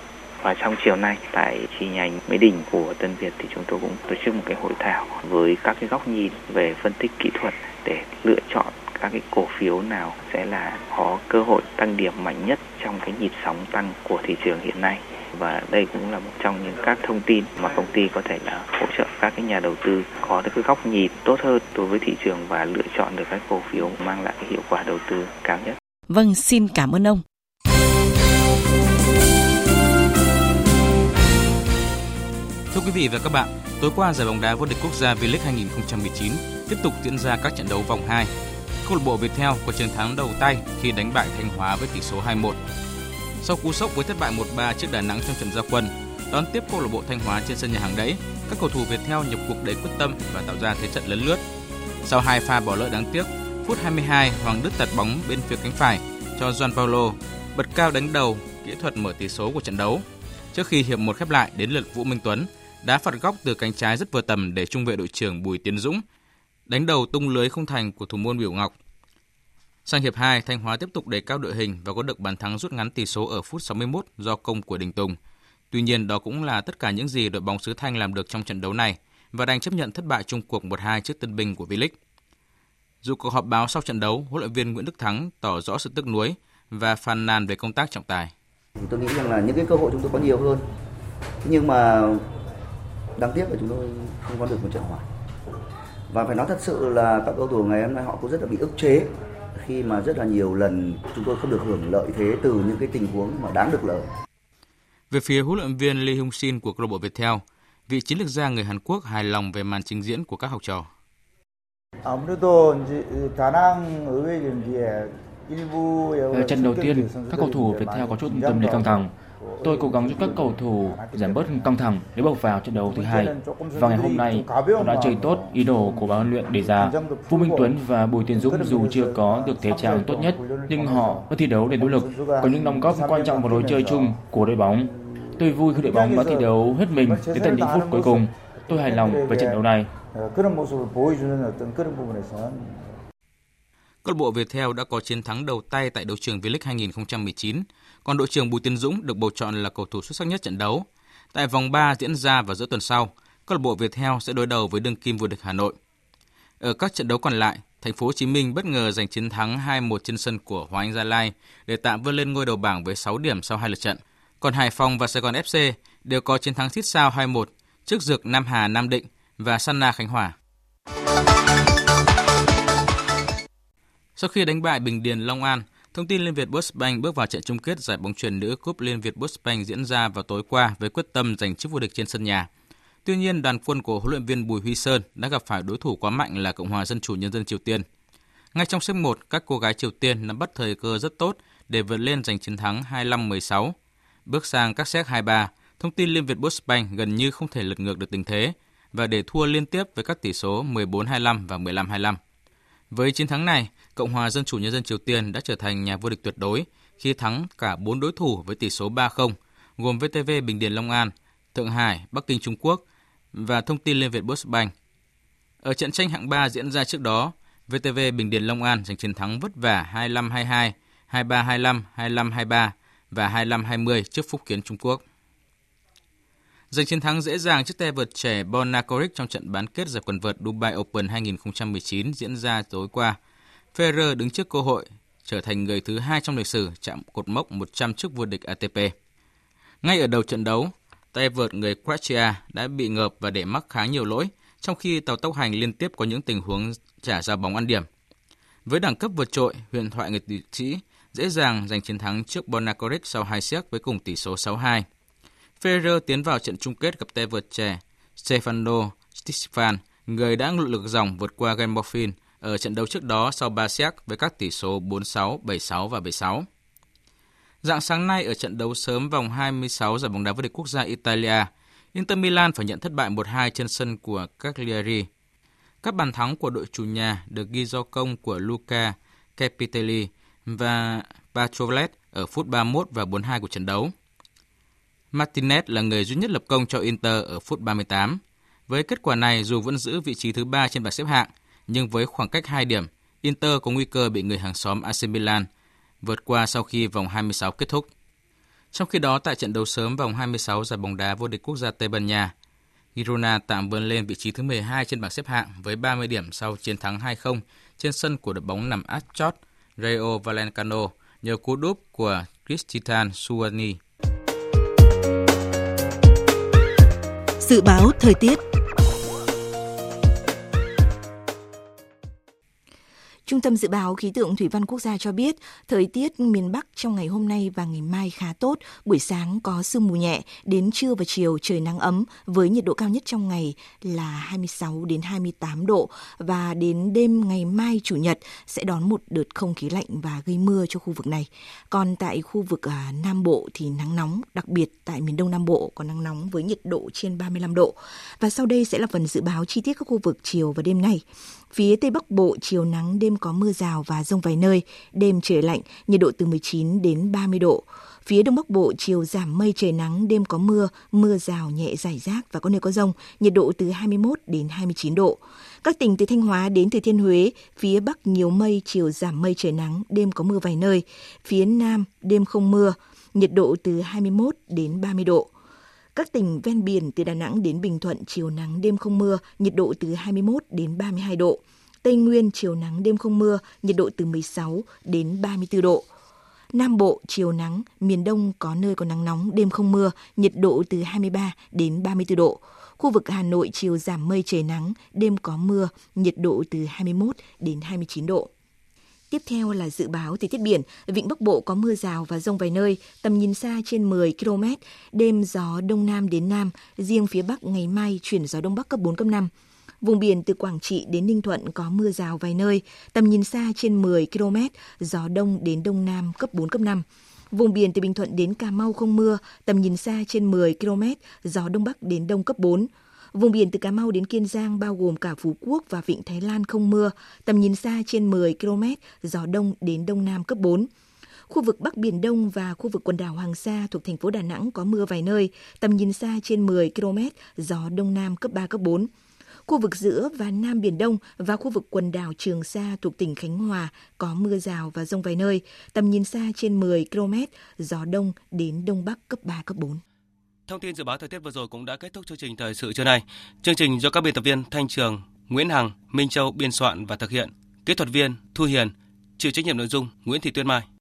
Và trong chiều nay, tại chi nhánh Mỹ Đình của Tân Việt thì chúng tôi cũng tổ chức một cái hội thảo với các cái góc nhìn về phân tích kỹ thuật để lựa chọn các cái cổ phiếu nào sẽ là có cơ hội tăng điểm mạnh nhất trong cái nhịp sóng tăng của thị trường hiện nay và đây cũng là một trong những các thông tin mà công ty có thể là hỗ trợ các cái nhà đầu tư có được cái góc nhìn tốt hơn đối với thị trường và lựa chọn được các cổ phiếu mang lại cái hiệu quả đầu tư cao nhất. Vâng, xin cảm ơn ông. Thưa quý vị và các bạn, tối qua giải bóng đá vô địch quốc gia V-League 2019 tiếp tục diễn ra các trận đấu vòng 2. Câu lạc bộ Viettel có chiến thắng đầu tay khi đánh bại Thanh Hóa với tỷ số 2-1. Sau cú sốc với thất bại 1-3 trước Đà Nẵng trong trận giao quân, đón tiếp câu lạc bộ Thanh Hóa trên sân nhà hàng đẫy, các cầu thủ Viettel nhập cuộc đầy quyết tâm và tạo ra thế trận lấn lướt. Sau hai pha bỏ lỡ đáng tiếc, phút 22 Hoàng Đức tạt bóng bên phía cánh phải cho Juan Paulo bật cao đánh đầu, kỹ thuật mở tỷ số của trận đấu. Trước khi hiệp một khép lại đến lượt Vũ Minh Tuấn, đá phạt góc từ cánh trái rất vừa tầm để trung vệ đội trưởng Bùi Tiến Dũng đánh đầu tung lưới không thành của thủ môn Biểu Ngọc. Sang hiệp 2, Thanh Hóa tiếp tục đề cao đội hình và có được bàn thắng rút ngắn tỷ số ở phút 61 do công của Đình Tùng. Tuy nhiên, đó cũng là tất cả những gì đội bóng xứ Thanh làm được trong trận đấu này và đành chấp nhận thất bại chung cuộc 1-2 trước Tân binh của V-League. Dù cuộc họp báo sau trận đấu, huấn luyện viên Nguyễn Đức Thắng tỏ rõ sự tức nuối và phàn nàn về công tác trọng tài. Tôi nghĩ rằng là những cái cơ hội chúng tôi có nhiều hơn. Nhưng mà đáng tiếc là chúng tôi không có được một trận hòa. Và phải nói thật sự là các cầu thủ ngày hôm nay họ cũng rất là bị ức chế khi mà rất là nhiều lần chúng tôi không được hưởng lợi thế từ những cái tình huống mà đáng được lợi. Về phía huấn luyện viên Lee Hung Shin của câu lạc bộ Viettel, vị chiến lược gia người Hàn Quốc hài lòng về màn trình diễn của các học trò. Ở trận đầu tiên, các cầu thủ Việt Theo có chút tâm lý căng thẳng. Tôi cố gắng giúp các cầu thủ giảm bớt căng thẳng để bước vào trận đấu thứ hai. Và ngày hôm nay, họ đã chơi tốt ý đồ của ban huấn luyện đề ra. Vũ Minh Tuấn và Bùi Tiến Dũng dù chưa có được thể trạng tốt nhất, nhưng họ vẫn thi đấu để nỗ lực, có những đóng góp quan trọng vào lối chơi chung của đội bóng. Tôi vui khi đội bóng đã thi đấu hết mình đến tận những phút cuối cùng. Tôi hài lòng về trận đấu này. Câu lạc bộ Viettel đã có chiến thắng đầu tay tại đấu trường V-League 2019, còn đội trưởng Bùi Tiến Dũng được bầu chọn là cầu thủ xuất sắc nhất trận đấu. Tại vòng 3 diễn ra vào giữa tuần sau, câu lạc bộ Viettel sẽ đối đầu với đương kim vô địch Hà Nội. Ở các trận đấu còn lại, Thành phố Hồ Chí Minh bất ngờ giành chiến thắng 2-1 trên sân của Hoàng Anh Gia Lai để tạm vươn lên ngôi đầu bảng với 6 điểm sau hai lượt trận. Còn Hải Phòng và Sài Gòn FC đều có chiến thắng xít sao 2-1 trước Dược Nam Hà Nam Định và Sanna Khánh Hòa. Sau khi đánh bại Bình Điền Long An, thông tin Liên Việt Postbank bước vào trận chung kết giải bóng chuyền nữ Cúp Liên Việt Postbank diễn ra vào tối qua với quyết tâm giành chức vô địch trên sân nhà. Tuy nhiên, đoàn quân của huấn luyện viên Bùi Huy Sơn đã gặp phải đối thủ quá mạnh là Cộng hòa Dân chủ Nhân dân Triều Tiên. Ngay trong xếp 1, các cô gái Triều Tiên nắm bắt thời cơ rất tốt để vượt lên giành chiến thắng 25-16. Bước sang các set 2-3, thông tin Liên Việt Postbank gần như không thể lật ngược được tình thế và để thua liên tiếp với các tỷ số 14-25 và 15-25. Với chiến thắng này, Cộng hòa Dân chủ Nhân dân Triều Tiên đã trở thành nhà vô địch tuyệt đối khi thắng cả 4 đối thủ với tỷ số 3-0, gồm VTV Bình Điền Long An, Thượng Hải, Bắc Kinh Trung Quốc và Thông tin Liên Việt Postbank. Ở trận tranh hạng 3 diễn ra trước đó, VTV Bình Điền Long An giành chiến thắng vất vả 25-22, 23-25, 25-23 và 25-20 trước Phúc Kiến Trung Quốc. Giành chiến thắng dễ dàng trước tay vợt trẻ Bonakoric trong trận bán kết giải quần vợt Dubai Open 2019 diễn ra tối qua. Federer đứng trước cơ hội trở thành người thứ hai trong lịch sử chạm cột mốc 100 chức vô địch ATP. Ngay ở đầu trận đấu, tay vợt người Croatia đã bị ngợp và để mắc khá nhiều lỗi, trong khi tàu tốc hành liên tiếp có những tình huống trả ra bóng ăn điểm. Với đẳng cấp vượt trội, huyền thoại người tỷ sĩ dễ dàng giành chiến thắng trước Bonakoric sau hai set với cùng tỷ số 6-2. Federer tiến vào trận chung kết gặp tay vợt trẻ Stefano Tsitsipas, người đã lội lực dòng vượt qua Gembofin ở trận đấu trước đó sau 3 set với các tỷ số 4-6, 7-6 và 7-6. Dạng sáng nay ở trận đấu sớm vòng 26 giải bóng đá vô địch quốc gia Italia, Inter Milan phải nhận thất bại 1-2 trên sân của Cagliari. Các bàn thắng của đội chủ nhà được ghi do công của Luca Capitelli và Pacholet ở phút 31 và 42 của trận đấu. Martinez là người duy nhất lập công cho Inter ở phút 38. Với kết quả này, dù vẫn giữ vị trí thứ ba trên bảng xếp hạng, nhưng với khoảng cách 2 điểm, Inter có nguy cơ bị người hàng xóm AC Milan vượt qua sau khi vòng 26 kết thúc. Trong khi đó, tại trận đấu sớm vòng 26 giải bóng đá vô địch quốc gia Tây Ban Nha, Girona tạm vươn lên vị trí thứ 12 trên bảng xếp hạng với 30 điểm sau chiến thắng 2-0 trên sân của đội bóng nằm át chót Rayo Vallecano nhờ cú đúp của Cristian Suani. Dự báo thời tiết. Trung tâm Dự báo Khí tượng Thủy văn Quốc gia cho biết, thời tiết miền Bắc trong ngày hôm nay và ngày mai khá tốt. Buổi sáng có sương mù nhẹ, đến trưa và chiều trời nắng ấm với nhiệt độ cao nhất trong ngày là 26 đến 28 độ và đến đêm ngày mai Chủ nhật sẽ đón một đợt không khí lạnh và gây mưa cho khu vực này. Còn tại khu vực à, Nam Bộ thì nắng nóng, đặc biệt tại miền Đông Nam Bộ có nắng nóng với nhiệt độ trên 35 độ. Và sau đây sẽ là phần dự báo chi tiết các khu vực chiều và đêm nay. Phía Tây Bắc Bộ chiều nắng đêm có mưa rào và rông vài nơi, đêm trời lạnh, nhiệt độ từ 19 đến 30 độ. Phía Đông Bắc Bộ chiều giảm mây trời nắng, đêm có mưa, mưa rào nhẹ rải rác và có nơi có rông, nhiệt độ từ 21 đến 29 độ. Các tỉnh từ Thanh Hóa đến Thừa Thiên Huế, phía Bắc nhiều mây, chiều giảm mây trời nắng, đêm có mưa vài nơi. Phía Nam đêm không mưa, nhiệt độ từ 21 đến 30 độ. Các tỉnh ven biển từ Đà Nẵng đến Bình Thuận chiều nắng đêm không mưa, nhiệt độ từ 21 đến 32 độ. Tây Nguyên chiều nắng đêm không mưa, nhiệt độ từ 16 đến 34 độ. Nam Bộ chiều nắng, miền Đông có nơi có nắng nóng, đêm không mưa, nhiệt độ từ 23 đến 34 độ. Khu vực Hà Nội chiều giảm mây trời nắng, đêm có mưa, nhiệt độ từ 21 đến 29 độ. Tiếp theo là dự báo thời tiết biển, vịnh Bắc Bộ có mưa rào và rông vài nơi, tầm nhìn xa trên 10 km, đêm gió đông nam đến nam, riêng phía Bắc ngày mai chuyển gió đông bắc cấp 4 cấp 5. Vùng biển từ Quảng Trị đến Ninh Thuận có mưa rào vài nơi, tầm nhìn xa trên 10 km, gió đông đến đông nam cấp 4 cấp 5. Vùng biển từ Bình Thuận đến Cà Mau không mưa, tầm nhìn xa trên 10 km, gió đông bắc đến đông cấp 4. Vùng biển từ Cà Mau đến Kiên Giang bao gồm cả Phú Quốc và Vịnh Thái Lan không mưa, tầm nhìn xa trên 10 km, gió đông đến đông nam cấp 4. Khu vực Bắc Biển Đông và khu vực quần đảo Hoàng Sa thuộc thành phố Đà Nẵng có mưa vài nơi, tầm nhìn xa trên 10 km, gió đông nam cấp 3, cấp 4. Khu vực giữa và Nam Biển Đông và khu vực quần đảo Trường Sa thuộc tỉnh Khánh Hòa có mưa rào và rông vài nơi, tầm nhìn xa trên 10 km, gió đông đến đông bắc cấp 3, cấp 4. Thông tin dự báo thời tiết vừa rồi cũng đã kết thúc chương trình thời sự trưa nay. Chương trình do các biên tập viên Thanh Trường, Nguyễn Hằng, Minh Châu biên soạn và thực hiện. Kỹ thuật viên Thu Hiền, chịu trách nhiệm nội dung Nguyễn Thị Tuyết Mai.